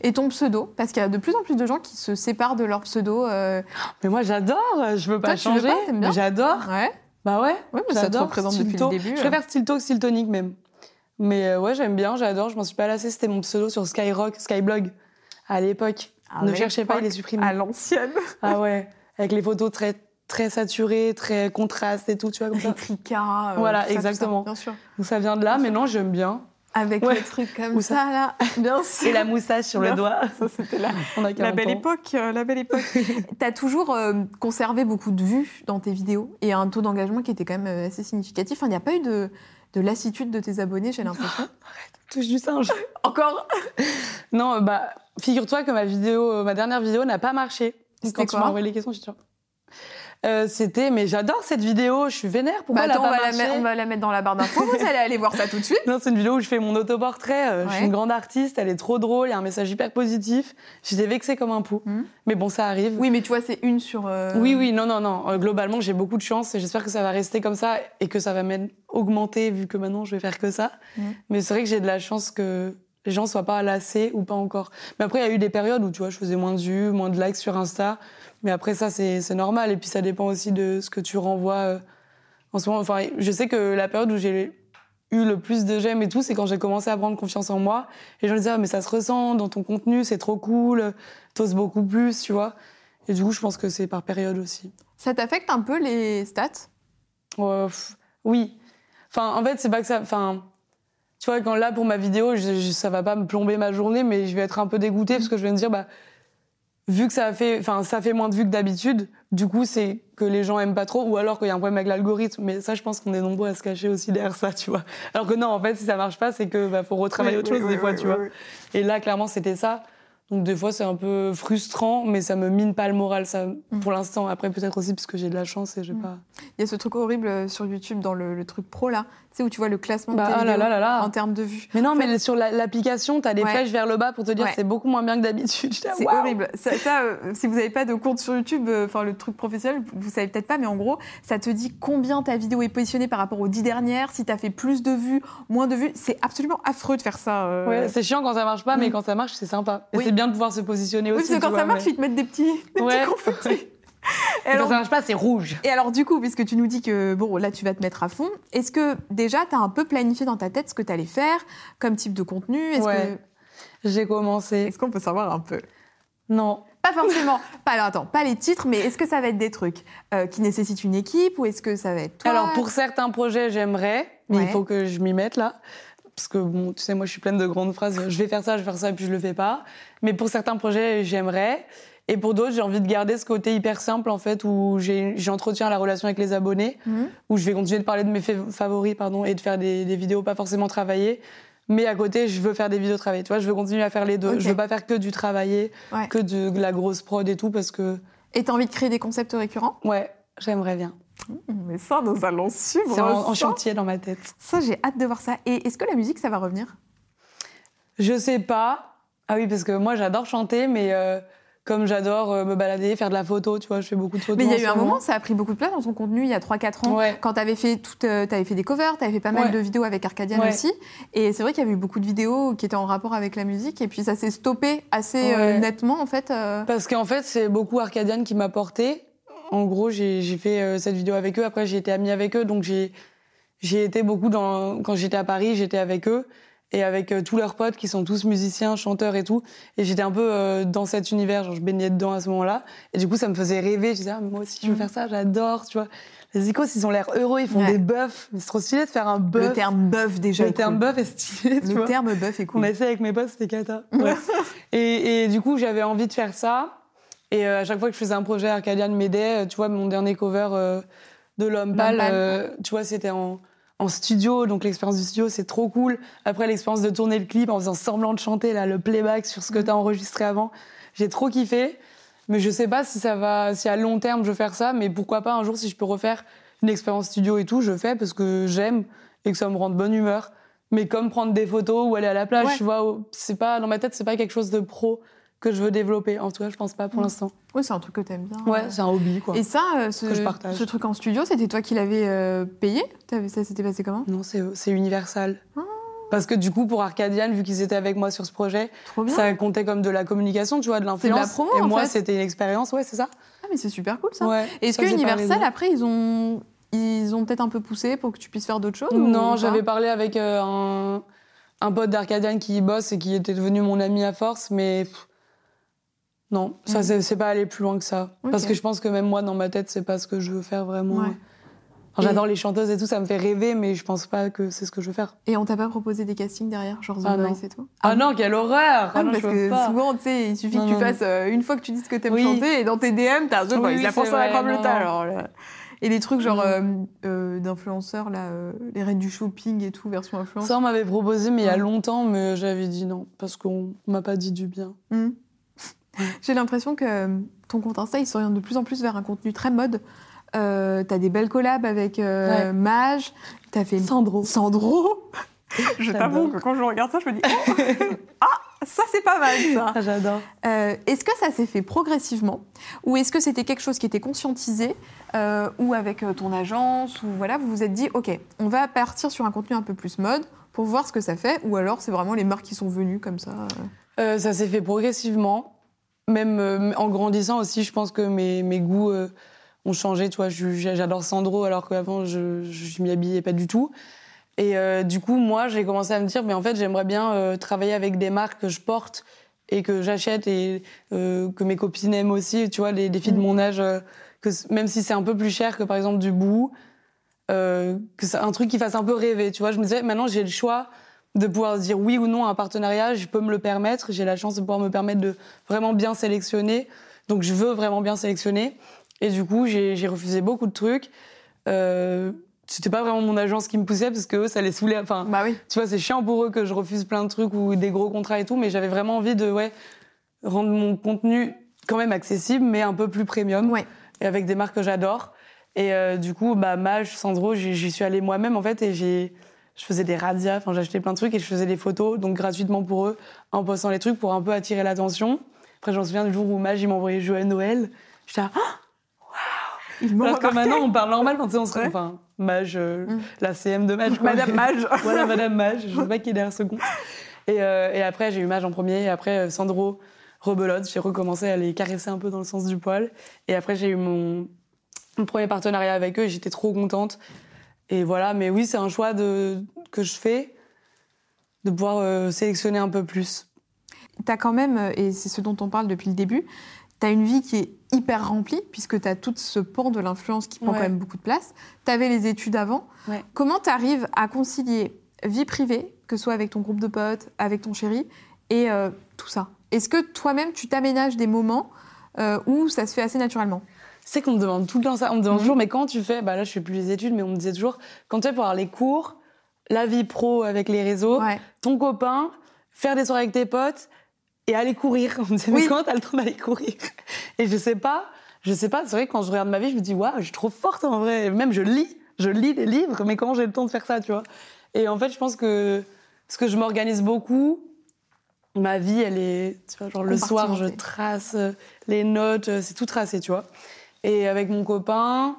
Et ton pseudo, parce qu'il y a de plus en plus de gens qui se séparent de leur pseudo. euh, Mais moi, j'adore. Je veux pas Toi, changer. j'adore. Ouais. Bah ouais. Ouais, mais ça te depuis le début, Je euh. préfère Stilto que Stiltonic même. Mais euh, ouais, j'aime bien, j'adore. Je m'en suis pas lassée. C'était mon pseudo sur Skyrock, Skyblog à l'époque. Ne cherchez pas, il est supprimé. À l'ancienne. Ah ouais, avec les photos très très saturées, très contrastes et tout, tu vois comme ça. Euh, Voilà, tout ça, exactement. bien sûr. Donc ça vient de là, mais non, j'aime bien. Avec Ouais. le truc comme ça, ça là. Bien sûr. (laughs) Et la moustache sur le doigt. Ça, c'était la, a la 40 belle époque. euh, la belle époque. (laughs) T'as toujours euh, conservé beaucoup de vues dans tes vidéos et un taux d'engagement qui était quand même euh, assez significatif. Enfin, Il n'y a pas eu de, de lassitude de tes abonnés, j'ai l'impression. (laughs) Touche du singe. Encore Non, euh, bah figure-toi que ma vidéo, euh, ma dernière vidéo n'a pas marché. Quand tu quoi? m'as envoyé les questions, je suis euh, C'était, mais j'adore cette vidéo. Je suis vénère. Pourquoi Bah, attends, elle on a va, pas la on va la mettre dans la barre d'infos. Vous allez aller voir ça tout de suite. (laughs) Non, c'est une vidéo où je fais mon autoportrait. euh, Je suis une grande artiste, elle est trop drôle, il y a un message hyper positif. J'étais vexée comme un pou. Mhm. Mais bon, ça arrive. Oui, mais tu vois, c'est une sur. euh, Oui, oui, non, non, non. Globalement, j'ai beaucoup de chance et j'espère que ça va rester comme ça et que ça va même augmenter vu que maintenant je vais faire que ça. Mhm. Mais c'est vrai que j'ai de la chance que les gens soient pas lassés ou pas encore. Mais après, il y a eu des périodes où tu vois, je faisais moins de vues, moins de likes sur Insta. Mais après, ça, c'est normal. Et puis, ça dépend aussi de ce que tu renvoies euh, en ce moment. Enfin, je sais que la période où j'ai eu le plus de j'aime et tout, c'est quand j'ai commencé à prendre confiance en moi. Et les gens disaient, ah, mais ça se ressent dans ton contenu, c'est trop cool, t'oses beaucoup plus, tu vois. Et du coup, je pense que c'est par période aussi. Ça t'affecte un peu les stats? Euh, oui. Enfin, en fait, c'est pas que ça. Enfin, tu vois, quand là, pour ma vidéo, je, je- ça va pas me plomber ma journée, mais je vais être un peu dégoûtée parce que je vais me dire, bah, vu que ça a fait, enfin, ça fait moins de vues que d'habitude, du coup, c'est que les gens aiment pas trop, ou alors qu'il y a un problème avec l'algorithme. Mais ça, je pense qu'on est nombreux à se cacher aussi derrière ça, tu vois. Alors que non, en fait, si ça marche pas, c'est que bah, faut retravailler Oui, autre oui, chose oui, des fois, tu vois. Et là, clairement, c'était ça. Donc des fois, c'est un peu frustrant, mais ça me mine pas le moral, ça, Mm. pour l'instant. Après, peut-être aussi parce que j'ai de la chance et j'ai Mm. pas. Il y a ce truc horrible euh, sur YouTube dans le, le truc pro là, sais où tu vois le classement de Bah, tes oh là vidéos là là là. en termes de vues. Mais non, En mais sur la- l'application, t'as des Ouais. flèches vers le bas pour te dire Ouais. c'est beaucoup moins bien que d'habitude. (laughs) C'est horrible. Ça, ça, euh, si vous n'avez pas de compte sur YouTube, euh, enfin le truc professionnel, vous savez peut-être pas, mais en gros, ça te dit combien ta vidéo est positionnée par rapport aux dix dernières, si tu as fait plus de vues, moins de vues. C'est absolument affreux de faire ça. euh. Ouais, c'est chiant quand ça marche pas, mais Mm. quand ça marche, c'est sympa. Et Oui. c'est bien de pouvoir se positionner Oui, aussi. parce que quand tu ça marche, mais- ils te mettent des petits, des Ouais. petits confettis. (laughs) (laughs) Et alors, marche pas, c'est rouge. Et alors du coup, puisque tu nous dis que bon là tu vas te mettre à fond, est-ce que déjà tu as un peu planifié dans ta tête ce que tu allais faire comme type de contenu? Est-ce Ouais. J'ai que- commencé. est-ce qu'on peut savoir un peu? Non. Pas forcément. (laughs) pas alors attends, pas les titres, mais est-ce que ça va être des trucs euh, qui nécessitent une équipe ou est-ce que ça va être toi? Alors pour certains projets, j'aimerais, mais Ouais. il faut que je m'y mette là. Parce que bon, tu sais, moi je suis pleine de grandes phrases. Je vais faire ça, je vais faire ça, et puis je le fais pas. Mais pour certains projets, j'aimerais. Et pour d'autres, j'ai envie de garder ce côté hyper simple en fait, où j'entretiens la relation avec les abonnés. Mhm. où je vais continuer de parler de mes fa- favoris pardon, et de faire des, des vidéos pas forcément travaillées. Mais à côté, je veux faire des vidéos travaillées. Tu vois, je veux continuer à faire les deux. Ok. Je veux pas faire que du travaillé, Ouais. que de, de la grosse prod et tout, parce que, Et t'as envie de créer des concepts récurrents? Ouais, j'aimerais bien. Mais ça, nous allons suivre. C'est en, en chantier dans ma tête. Ça, j'ai hâte de voir ça. Et est-ce que la musique, ça va revenir? Je sais pas. Ah oui, parce que moi, j'adore chanter, mais euh, comme j'adore euh, me balader, faire de la photo, tu vois, je fais beaucoup de photos. Mais il y a eu un moment, ça a pris beaucoup de place dans ton contenu il y a 3-4 ans, Ouais. quand tu avais fait, euh, t'avais fait des covers, tu avais fait pas mal Ouais. de vidéos avec Arcadian Ouais. aussi. Et c'est vrai qu'il y avait eu beaucoup de vidéos qui étaient en rapport avec la musique. Et puis ça s'est stoppé assez euh, nettement, en fait. euh. Parce qu'en fait, c'est beaucoup Arcadian qui m'a porté. En gros, j'ai fait euh, cette vidéo avec eux. Après, j'ai été amie avec eux. Donc, j'ai été beaucoup dans. Quand j'étais à Paris, j'étais avec eux. Et avec euh, tous leurs potes qui sont tous musiciens, chanteurs et tout. Et j'étais un peu euh, dans cet univers. Genre, je baignais dedans à ce moment-là. Et du coup, ça me faisait rêver. Je disais, ah, mais moi aussi, je veux Mhm. faire ça. J'adore, tu vois. Les icos, ils ont l'air heureux. Ils font Ouais. des bœufs. Mais c'est trop stylé de faire un bœuf. Le terme bœuf, déjà. Le est terme cool. bœuf est stylé, tu Le vois. terme bœuf est On cool. a essayé avec mes potes, c'était cata. (laughs) Ouais. et, et du coup, j'avais envie de faire ça. Et euh, à chaque fois que je faisais un projet, Arcadian m'aidait. Tu vois, mon dernier cover de L'Homme Pâle, L'Homme Pâle, euh, tu vois, c'était en, en studio. Donc l'expérience du studio, c'est trop cool. Après, l'expérience de tourner le clip en faisant semblant de chanter, là, le playback sur ce que tu as enregistré avant, j'ai trop kiffé. Mais je sais pas si ça va, si à long terme je vais faire ça, mais pourquoi pas un jour si je peux refaire une expérience studio et tout, je fais parce que j'aime et que ça me rend de bonne humeur. Mais comme prendre des photos ou aller à la plage, Ouais. tu vois, c'est pas dans ma tête, c'est pas quelque chose de pro que je veux développer. En tout cas, je pense pas pour Mm. l'instant. Oui, c'est un truc que t'aimes bien. Ouais, c'est un hobby quoi. Et ça, euh, ce, Que je partage. ce truc en studio, c'était toi qui l'avais euh, payé? T'avais- Ça s'était passé comment? Non, c'est Universal. Ah. Parce que du coup, pour Arcadian, vu qu'ils étaient avec moi sur ce projet, ça comptait comme de la communication, tu vois, de de la l'influence. promo, Et en moi, c'était une expérience, ouais, c'est ça. Ah, mais c'est super cool ça. Ouais. Est-ce que Universal, après, ils ont, ils ont peut-être un peu poussé pour que tu puisses faire d'autres choses Non, j'avais parlé avec euh, un, un pote d'Arcadian qui y bosse et qui était devenu mon ami à force, mais pff, non, ça Mhm. c'est- pas aller plus loin que ça. Parce que je pense que même moi, dans ma tête, c'est pas ce que je veux faire vraiment. Ouais. J'adore les chanteuses et tout, ça me fait rêver, mais je pense pas que c'est ce que je veux faire. Et on t'a pas proposé des castings derrière, genre The Ah. Voice et tout? Ah, non, quelle horreur Ah, non, parce que pas. souvent, tu sais, il suffit Non, que tu non. fasses euh, une fois que tu dis ce que t'aimes Oui. chanter et dans tes DM, t'as The Voice, la France à la crème le tas, alors, là. Et les trucs genre Non. euh, euh, d'influenceurs, là, les reines du shopping et tout, version influence. Ça, on m'avait proposé, mais il y a longtemps, mais j'avais dit non, parce qu'on m'a pas dit du bien. Hmm. (laughs) J'ai l'impression que euh, ton compte Insta, il s'oriente de plus en plus vers un contenu très mode. Euh, t'as des belles collabs avec euh, Ouais. Mage, t'as fait Sandro. Sandro. (laughs) je J'adore. t'avoue que quand je regarde ça, je me dis oh, (laughs) ah ça c'est pas mal ça. Ah, j'adore. Euh, est-ce que ça s'est fait progressivement? Ou est-ce que c'était quelque chose qui était conscientisé euh, ou avec euh, ton agence ou voilà vous vous êtes dit ok on va partir sur un contenu un peu plus mode pour voir ce que ça fait ou alors c'est vraiment les marques qui sont venues comme ça. Euh, ça s'est fait progressivement. Même euh, en grandissant aussi, je pense que mes, mes goûts euh, ont changé. Tu vois, je- j'adore Sandro alors qu'avant, je ne m'y habillais pas du tout. Et euh, du coup, moi, j'ai commencé à me dire, mais en fait, j'aimerais bien travailler avec des marques que je porte et que j'achète et que mes copines aiment aussi. Tu vois, les, les filles de mon âge, euh, que même si c'est un peu plus cher que par exemple du bout, que c'est un truc qui fasse un peu rêver. Tu vois, je me disais, maintenant, j'ai le choix de pouvoir dire oui ou non à un partenariat, je peux me le permettre, j'ai la chance de pouvoir me permettre de vraiment bien sélectionner. Donc je veux vraiment bien sélectionner. Et du coup, j'ai refusé beaucoup de trucs. Euh, C'était pas vraiment mon agence qui me poussait parce que eux, ça les saoulait. Enfin, Bah oui. tu vois, c'est chiant pour eux que je refuse plein de trucs ou des gros contrats et tout, mais j'avais vraiment envie de ouais, rendre mon contenu quand même accessible, mais un peu plus premium. Ouais. Et avec des marques que j'adore. Et euh, du coup, bah, Mage, Sandro, j'y suis allée moi-même en fait et j'ai. Je faisais des radias, enfin j'achetais plein de trucs et je faisais des photos, donc gratuitement pour eux, en postant les trucs pour un peu attirer l'attention. Après, j'en souviens du jour où il m'a envoyé Joël Noël. J'étais là, Ah Ils m'ont alors que maintenant, on parle normal, sais, on se enfin, Mage, euh, Mm. la CM de Mage. quoi. Madame Mage. (laughs) voilà, Madame Mage, je sais pas qui est derrière ce compte. (laughs) Et, euh, et après, j'ai eu Mage en premier, et après, euh, Sandro, rebelote. J'ai recommencé à les caresser un peu dans le sens du poil. Et après, j'ai eu mon, mon premier partenariat avec eux, et j'étais trop contente. Et voilà, mais oui, c'est un choix de, que je fais, de pouvoir euh, sélectionner un peu plus. tu as quand même, euh, et c'est ce dont on parle depuis le début, tu as une vie qui est hyper remplie, puisque tu as tout ce pan de l'influence qui prend Ouais. quand même beaucoup de place. Tu avais les études avant. Ouais. Comment tu arrives à concilier vie privée, que ce soit avec ton groupe de potes, avec ton chéri, et euh, tout ça? Est-ce que toi-même, tu t'aménages des moments euh, où ça se fait assez naturellement? C'est qu'on me demande tout le temps ça. On me demande Mhm. toujours, mais quand tu fais, bah là, je fais plus les études, mais on me disait toujours, quand tu fais pour avoir les cours, la vie pro avec les réseaux, Ouais. ton copain, faire des soirées avec tes potes et aller courir. (laughs) On me disait, Oui. mais quand t'as le temps d'aller courir? Et je sais pas, je sais pas, c'est vrai que quand je regarde ma vie, je me dis, waouh, je suis trop forte en vrai. Même je lis, je lis des livres, mais comment j'ai le temps de faire ça, tu vois? Et en fait, je pense que ce que je m'organise beaucoup, ma vie, elle est. Tu vois, genre le soir, je trace euh, les notes, euh, c'est tout tracé, tu vois? Et avec mon copain,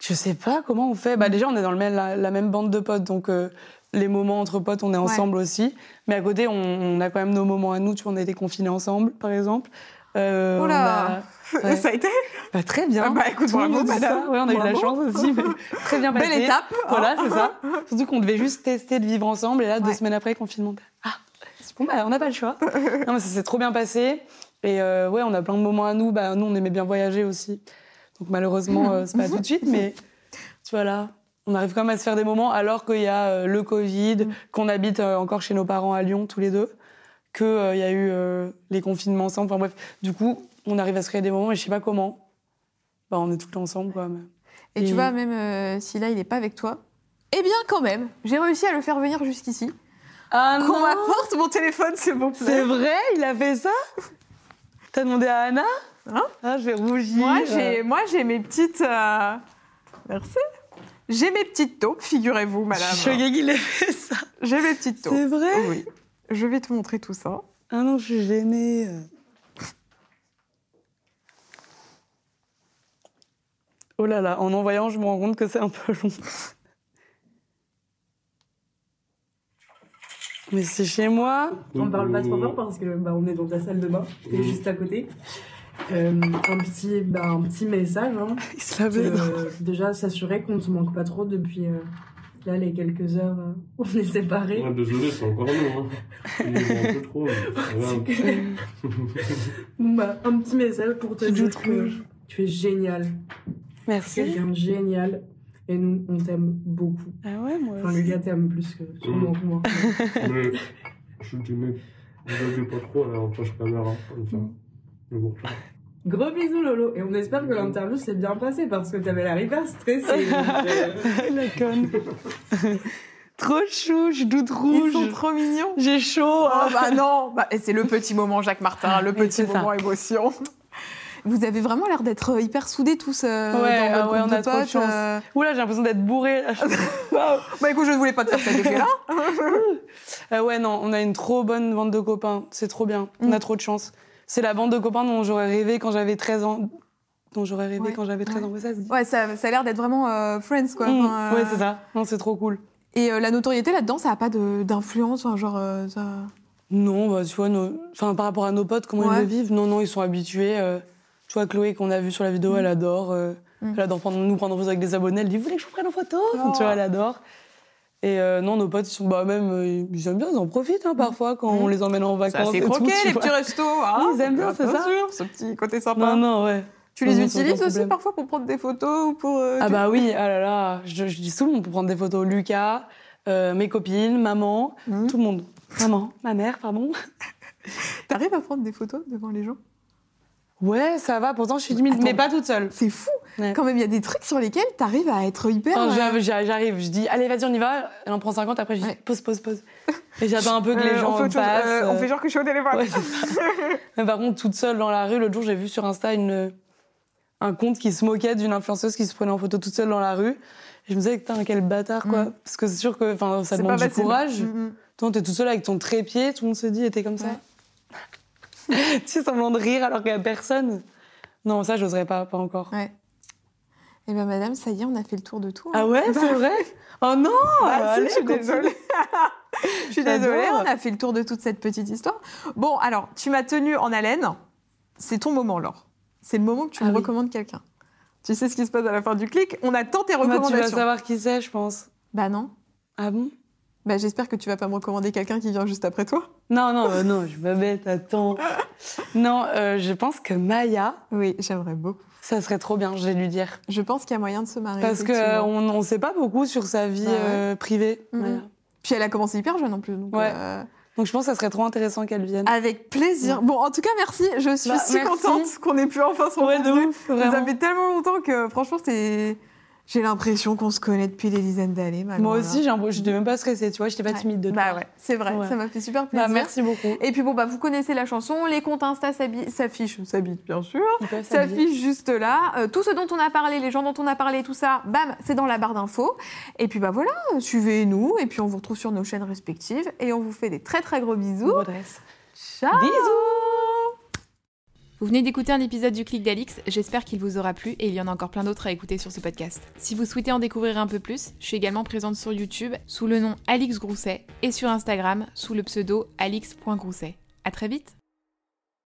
je sais pas comment on fait. Mm. Bah, déjà, on est dans le même, la, la même bande de potes, donc euh, les moments entre potes, on est ensemble aussi. Mais à côté, on, on a quand même nos moments à nous, tu vois, on a été confinés ensemble, par exemple. Euh, Oh là. on a- (laughs) ouais. Ça a été Bah, très bien. Ah bah, écoute, Tout bravo, madame. Ouais, on a eu de la chance aussi. mais très bien (laughs) passé. Belle étape. Voilà, c'est ça. (laughs) Surtout qu'on devait juste tester de vivre ensemble. Et là, deux semaines après, confinement. Ah, bon, bah, on n'a pas le choix. non, mais ça s'est trop bien passé. Et euh, ouais, on a plein de moments à nous. Bah, nous, on aimait bien voyager aussi. Donc malheureusement, euh, c'est pas tout de suite. Mais tu vois, là, on arrive quand même à se faire des moments alors qu'il y a euh, le Covid, Mm. qu'on habite euh, encore chez nos parents à Lyon, tous les deux, qu'il y a eu les confinements ensemble. Enfin bref, du coup, on arrive à se créer des moments et je sais pas comment. Bah, on est tout le temps ensemble, quoi. mais- Et tu vois, même si là, il n'est pas avec toi, eh bien, quand même, j'ai réussi à le faire venir jusqu'ici. Ah Qu'on m'apporte mon téléphone, s'il vous C'est vrai, il a fait ça? T'as demandé à Anna Hein Ah, je vais rougir. Moi, j'ai, moi, j'ai mes petites. euh, Merci. J'ai mes petites taupes, figurez-vous, Je madame. suis choquée qu'il ait fait ça. J'ai mes petites taupes. C'est vrai Oui. Je vais te montrer tout ça. Ah non, je suis gênée. Oh là là, en en voyant, je me rends compte que c'est un peu long. Mais c'est chez moi. On parle pas trop fort parce que bah, on est dans ta salle de bain, t'es juste à côté. Euh, un petit bah, un petit message hein. (laughs) Il se lavait. Euh, déjà s'assurer qu'on ne se manque pas trop depuis euh, là les quelques heures où on est séparés. Ouais, désolé, c'est encore nous. Hein. Un peu trop. (laughs) (laughs) bah, un petit message pour te dire que tu es génial, Merci. quelqu'un de génial et nous on t'aime beaucoup. Ah ouais, moi Enfin le aussi. gars t'aime plus que sûrement que moi. (laughs) Mais je te mets. Vous pas trop en flash caméra, comme ça. Mais bon, ça. Gros bisous Lolo et on espère que l'interview s'est bien passée parce que t'avais l'air hyper stressée. (laughs) La conne. (laughs) trop chou, je doute Ils rouge. sont trop mignons. J'ai chaud. Oh bah non bah, et C'est le petit moment Jacques Martin, le petit moment émotion. Vous avez vraiment l'air d'être hyper soudés tous euh, Ouais, dans votre ouais, groupe on a de trop de potes. chance. euh. Oula, j'ai l'impression d'être. (laughs) Waouh. Bah écoute, je ne voulais pas te faire cet effet-là. (laughs) Euh, ouais, non, on a une trop bonne bande de copains. C'est trop bien. On Mm. a trop de chance. C'est la bande de copains dont j'aurais rêvé quand j'avais 13 ans. Dont j'aurais rêvé Ouais, quand j'avais 13 ans. Ouais, ça. Ouais, ça, ça a l'air d'être vraiment euh, Friends, quoi. Mm. Enfin, euh, Ouais, c'est ça. Non, c'est trop cool. Et euh, la notoriété là-dedans, ça n'a pas d'influence, enfin, genre. euh, ça... Non, bah, tu vois, nos... enfin, par rapport à nos potes, comment Ouais. ils le vivent, non, non, ils sont habitués. euh, Chloé, qu'on a vu sur la vidéo, elle adore. euh, Mm. Elle adore prendre, nous prendre en photo avec des abonnés. Elle dit Vous voulez que je vous prenne en photo? Enfin, Tu Oh. vois, elle adore. Et euh, non, nos potes, ils sont bah, même. euh, ils aiment bien, ils en profitent hein, parfois quand Mm. on les emmène en C'est vacances. tout, croqué, les vois. petits restos. Hein Ils aiment bien, c'est ça. sûr, ce petit côté sympa. Non, non, ouais. Tu les utilises aussi problème. parfois pour prendre des photos ou pour. euh, Ah tu- bah oui, ah là là, je, je dis tout le monde pour prendre des photos. Lucas, euh, mes copines, maman, tout le monde. Maman, ma mère, pardon. (laughs) T'arrives à prendre des photos devant les gens? Ouais, ça va, pourtant je suis timide, Attends. mais pas toute seule. C'est fou Ouais. Quand même, il y a des trucs sur lesquels t'arrives à être hyper. Euh, j'arrive, je dis, allez, vas-y, on y va. Elle en prend 50, après je dis, Ouais. pause, pause, pause. Et j'attends un peu que les euh, gens on fait passent. euh, on fait genre que je suis au téléphone. Ouais. (laughs) Mais par contre, toute seule dans la rue, l'autre jour, j'ai vu sur Insta une, un compte qui se moquait d'une influenceuse qui se prenait en photo toute seule dans la rue. Et je me disais, putain, quel bâtard, quoi. Mm. Parce que c'est sûr que ça demande du facile. courage. Mm, mm. Toi, t'es tout seul avec ton trépied, tout le monde se dit, et t'es comme ça. (laughs) tu sais, semblant de rire alors qu'il n'y a personne. Non, ça, j'oserais pas, pas encore. Ouais. Eh ben madame, ça y est, on a fait le tour de tout. hein. Ah ouais, c'est vrai? Oh non Bah, allez, je suis désolée. (laughs) je suis désolée, on a fait le tour de toute cette petite histoire. Bon, alors, tu m'as tenu en haleine. C'est ton moment, Laure. C'est le moment que tu Ah me oui. recommandes quelqu'un. Tu sais ce qui se passe à la fin du clic? On attend tes Bah, tu vas recommandations. savoir qui c'est, je pense. Bah non. Ah bon? Bah j'espère que tu vas pas me recommander quelqu'un qui vient juste après toi. Non, non, euh, non, je me bête, attends. Non, euh, je pense que Maya, Oui, j'aimerais beaucoup. ça serait trop bien, je vais lui dire. Je pense qu'il y a moyen de se marier. Parce qu'on ne sait pas beaucoup sur sa vie Bah ouais. euh, privée. Mhm. Puis elle a commencé hyper jeune en plus. Donc, Ouais. Donc je pense que ça serait trop intéressant qu'elle vienne. Avec plaisir. Bon, en tout cas, merci. Je suis Bah, si merci. contente qu'on ait pu enfin se ouais, de rencontrer. ouf, Ça vraiment. fait tellement longtemps que franchement, c'est. J'ai l'impression qu'on se connaît depuis des dizaines d'années. Moi aussi, j'ai un peu- j'étais même pas stressée, tu vois, j'étais pas Ouais. timide de toi. Bah ouais, c'est vrai, Ouais. ça m'a fait super Bah, plaisir. merci beaucoup. Et puis bon, bah vous connaissez la chanson, les comptes Insta s'affichent, s'habitent bien sûr, s'affichent juste là. Euh, tout ce dont on a parlé, les gens dont on a parlé, tout ça, bam, c'est dans la barre d'infos. Et puis bah voilà, suivez-nous et puis on vous retrouve sur nos chaînes respectives et on vous fait des très très gros bisous. Redresse. Ciao Bisous. Vous venez d'écouter un épisode du Clic d'Alix, j'espère qu'il vous aura plu et il y en a encore plein d'autres à écouter sur ce podcast. Si vous souhaitez en découvrir un peu plus, je suis également présente sur YouTube sous le nom Alix Grousset et sur Instagram sous le pseudo alix.grousset. À très vite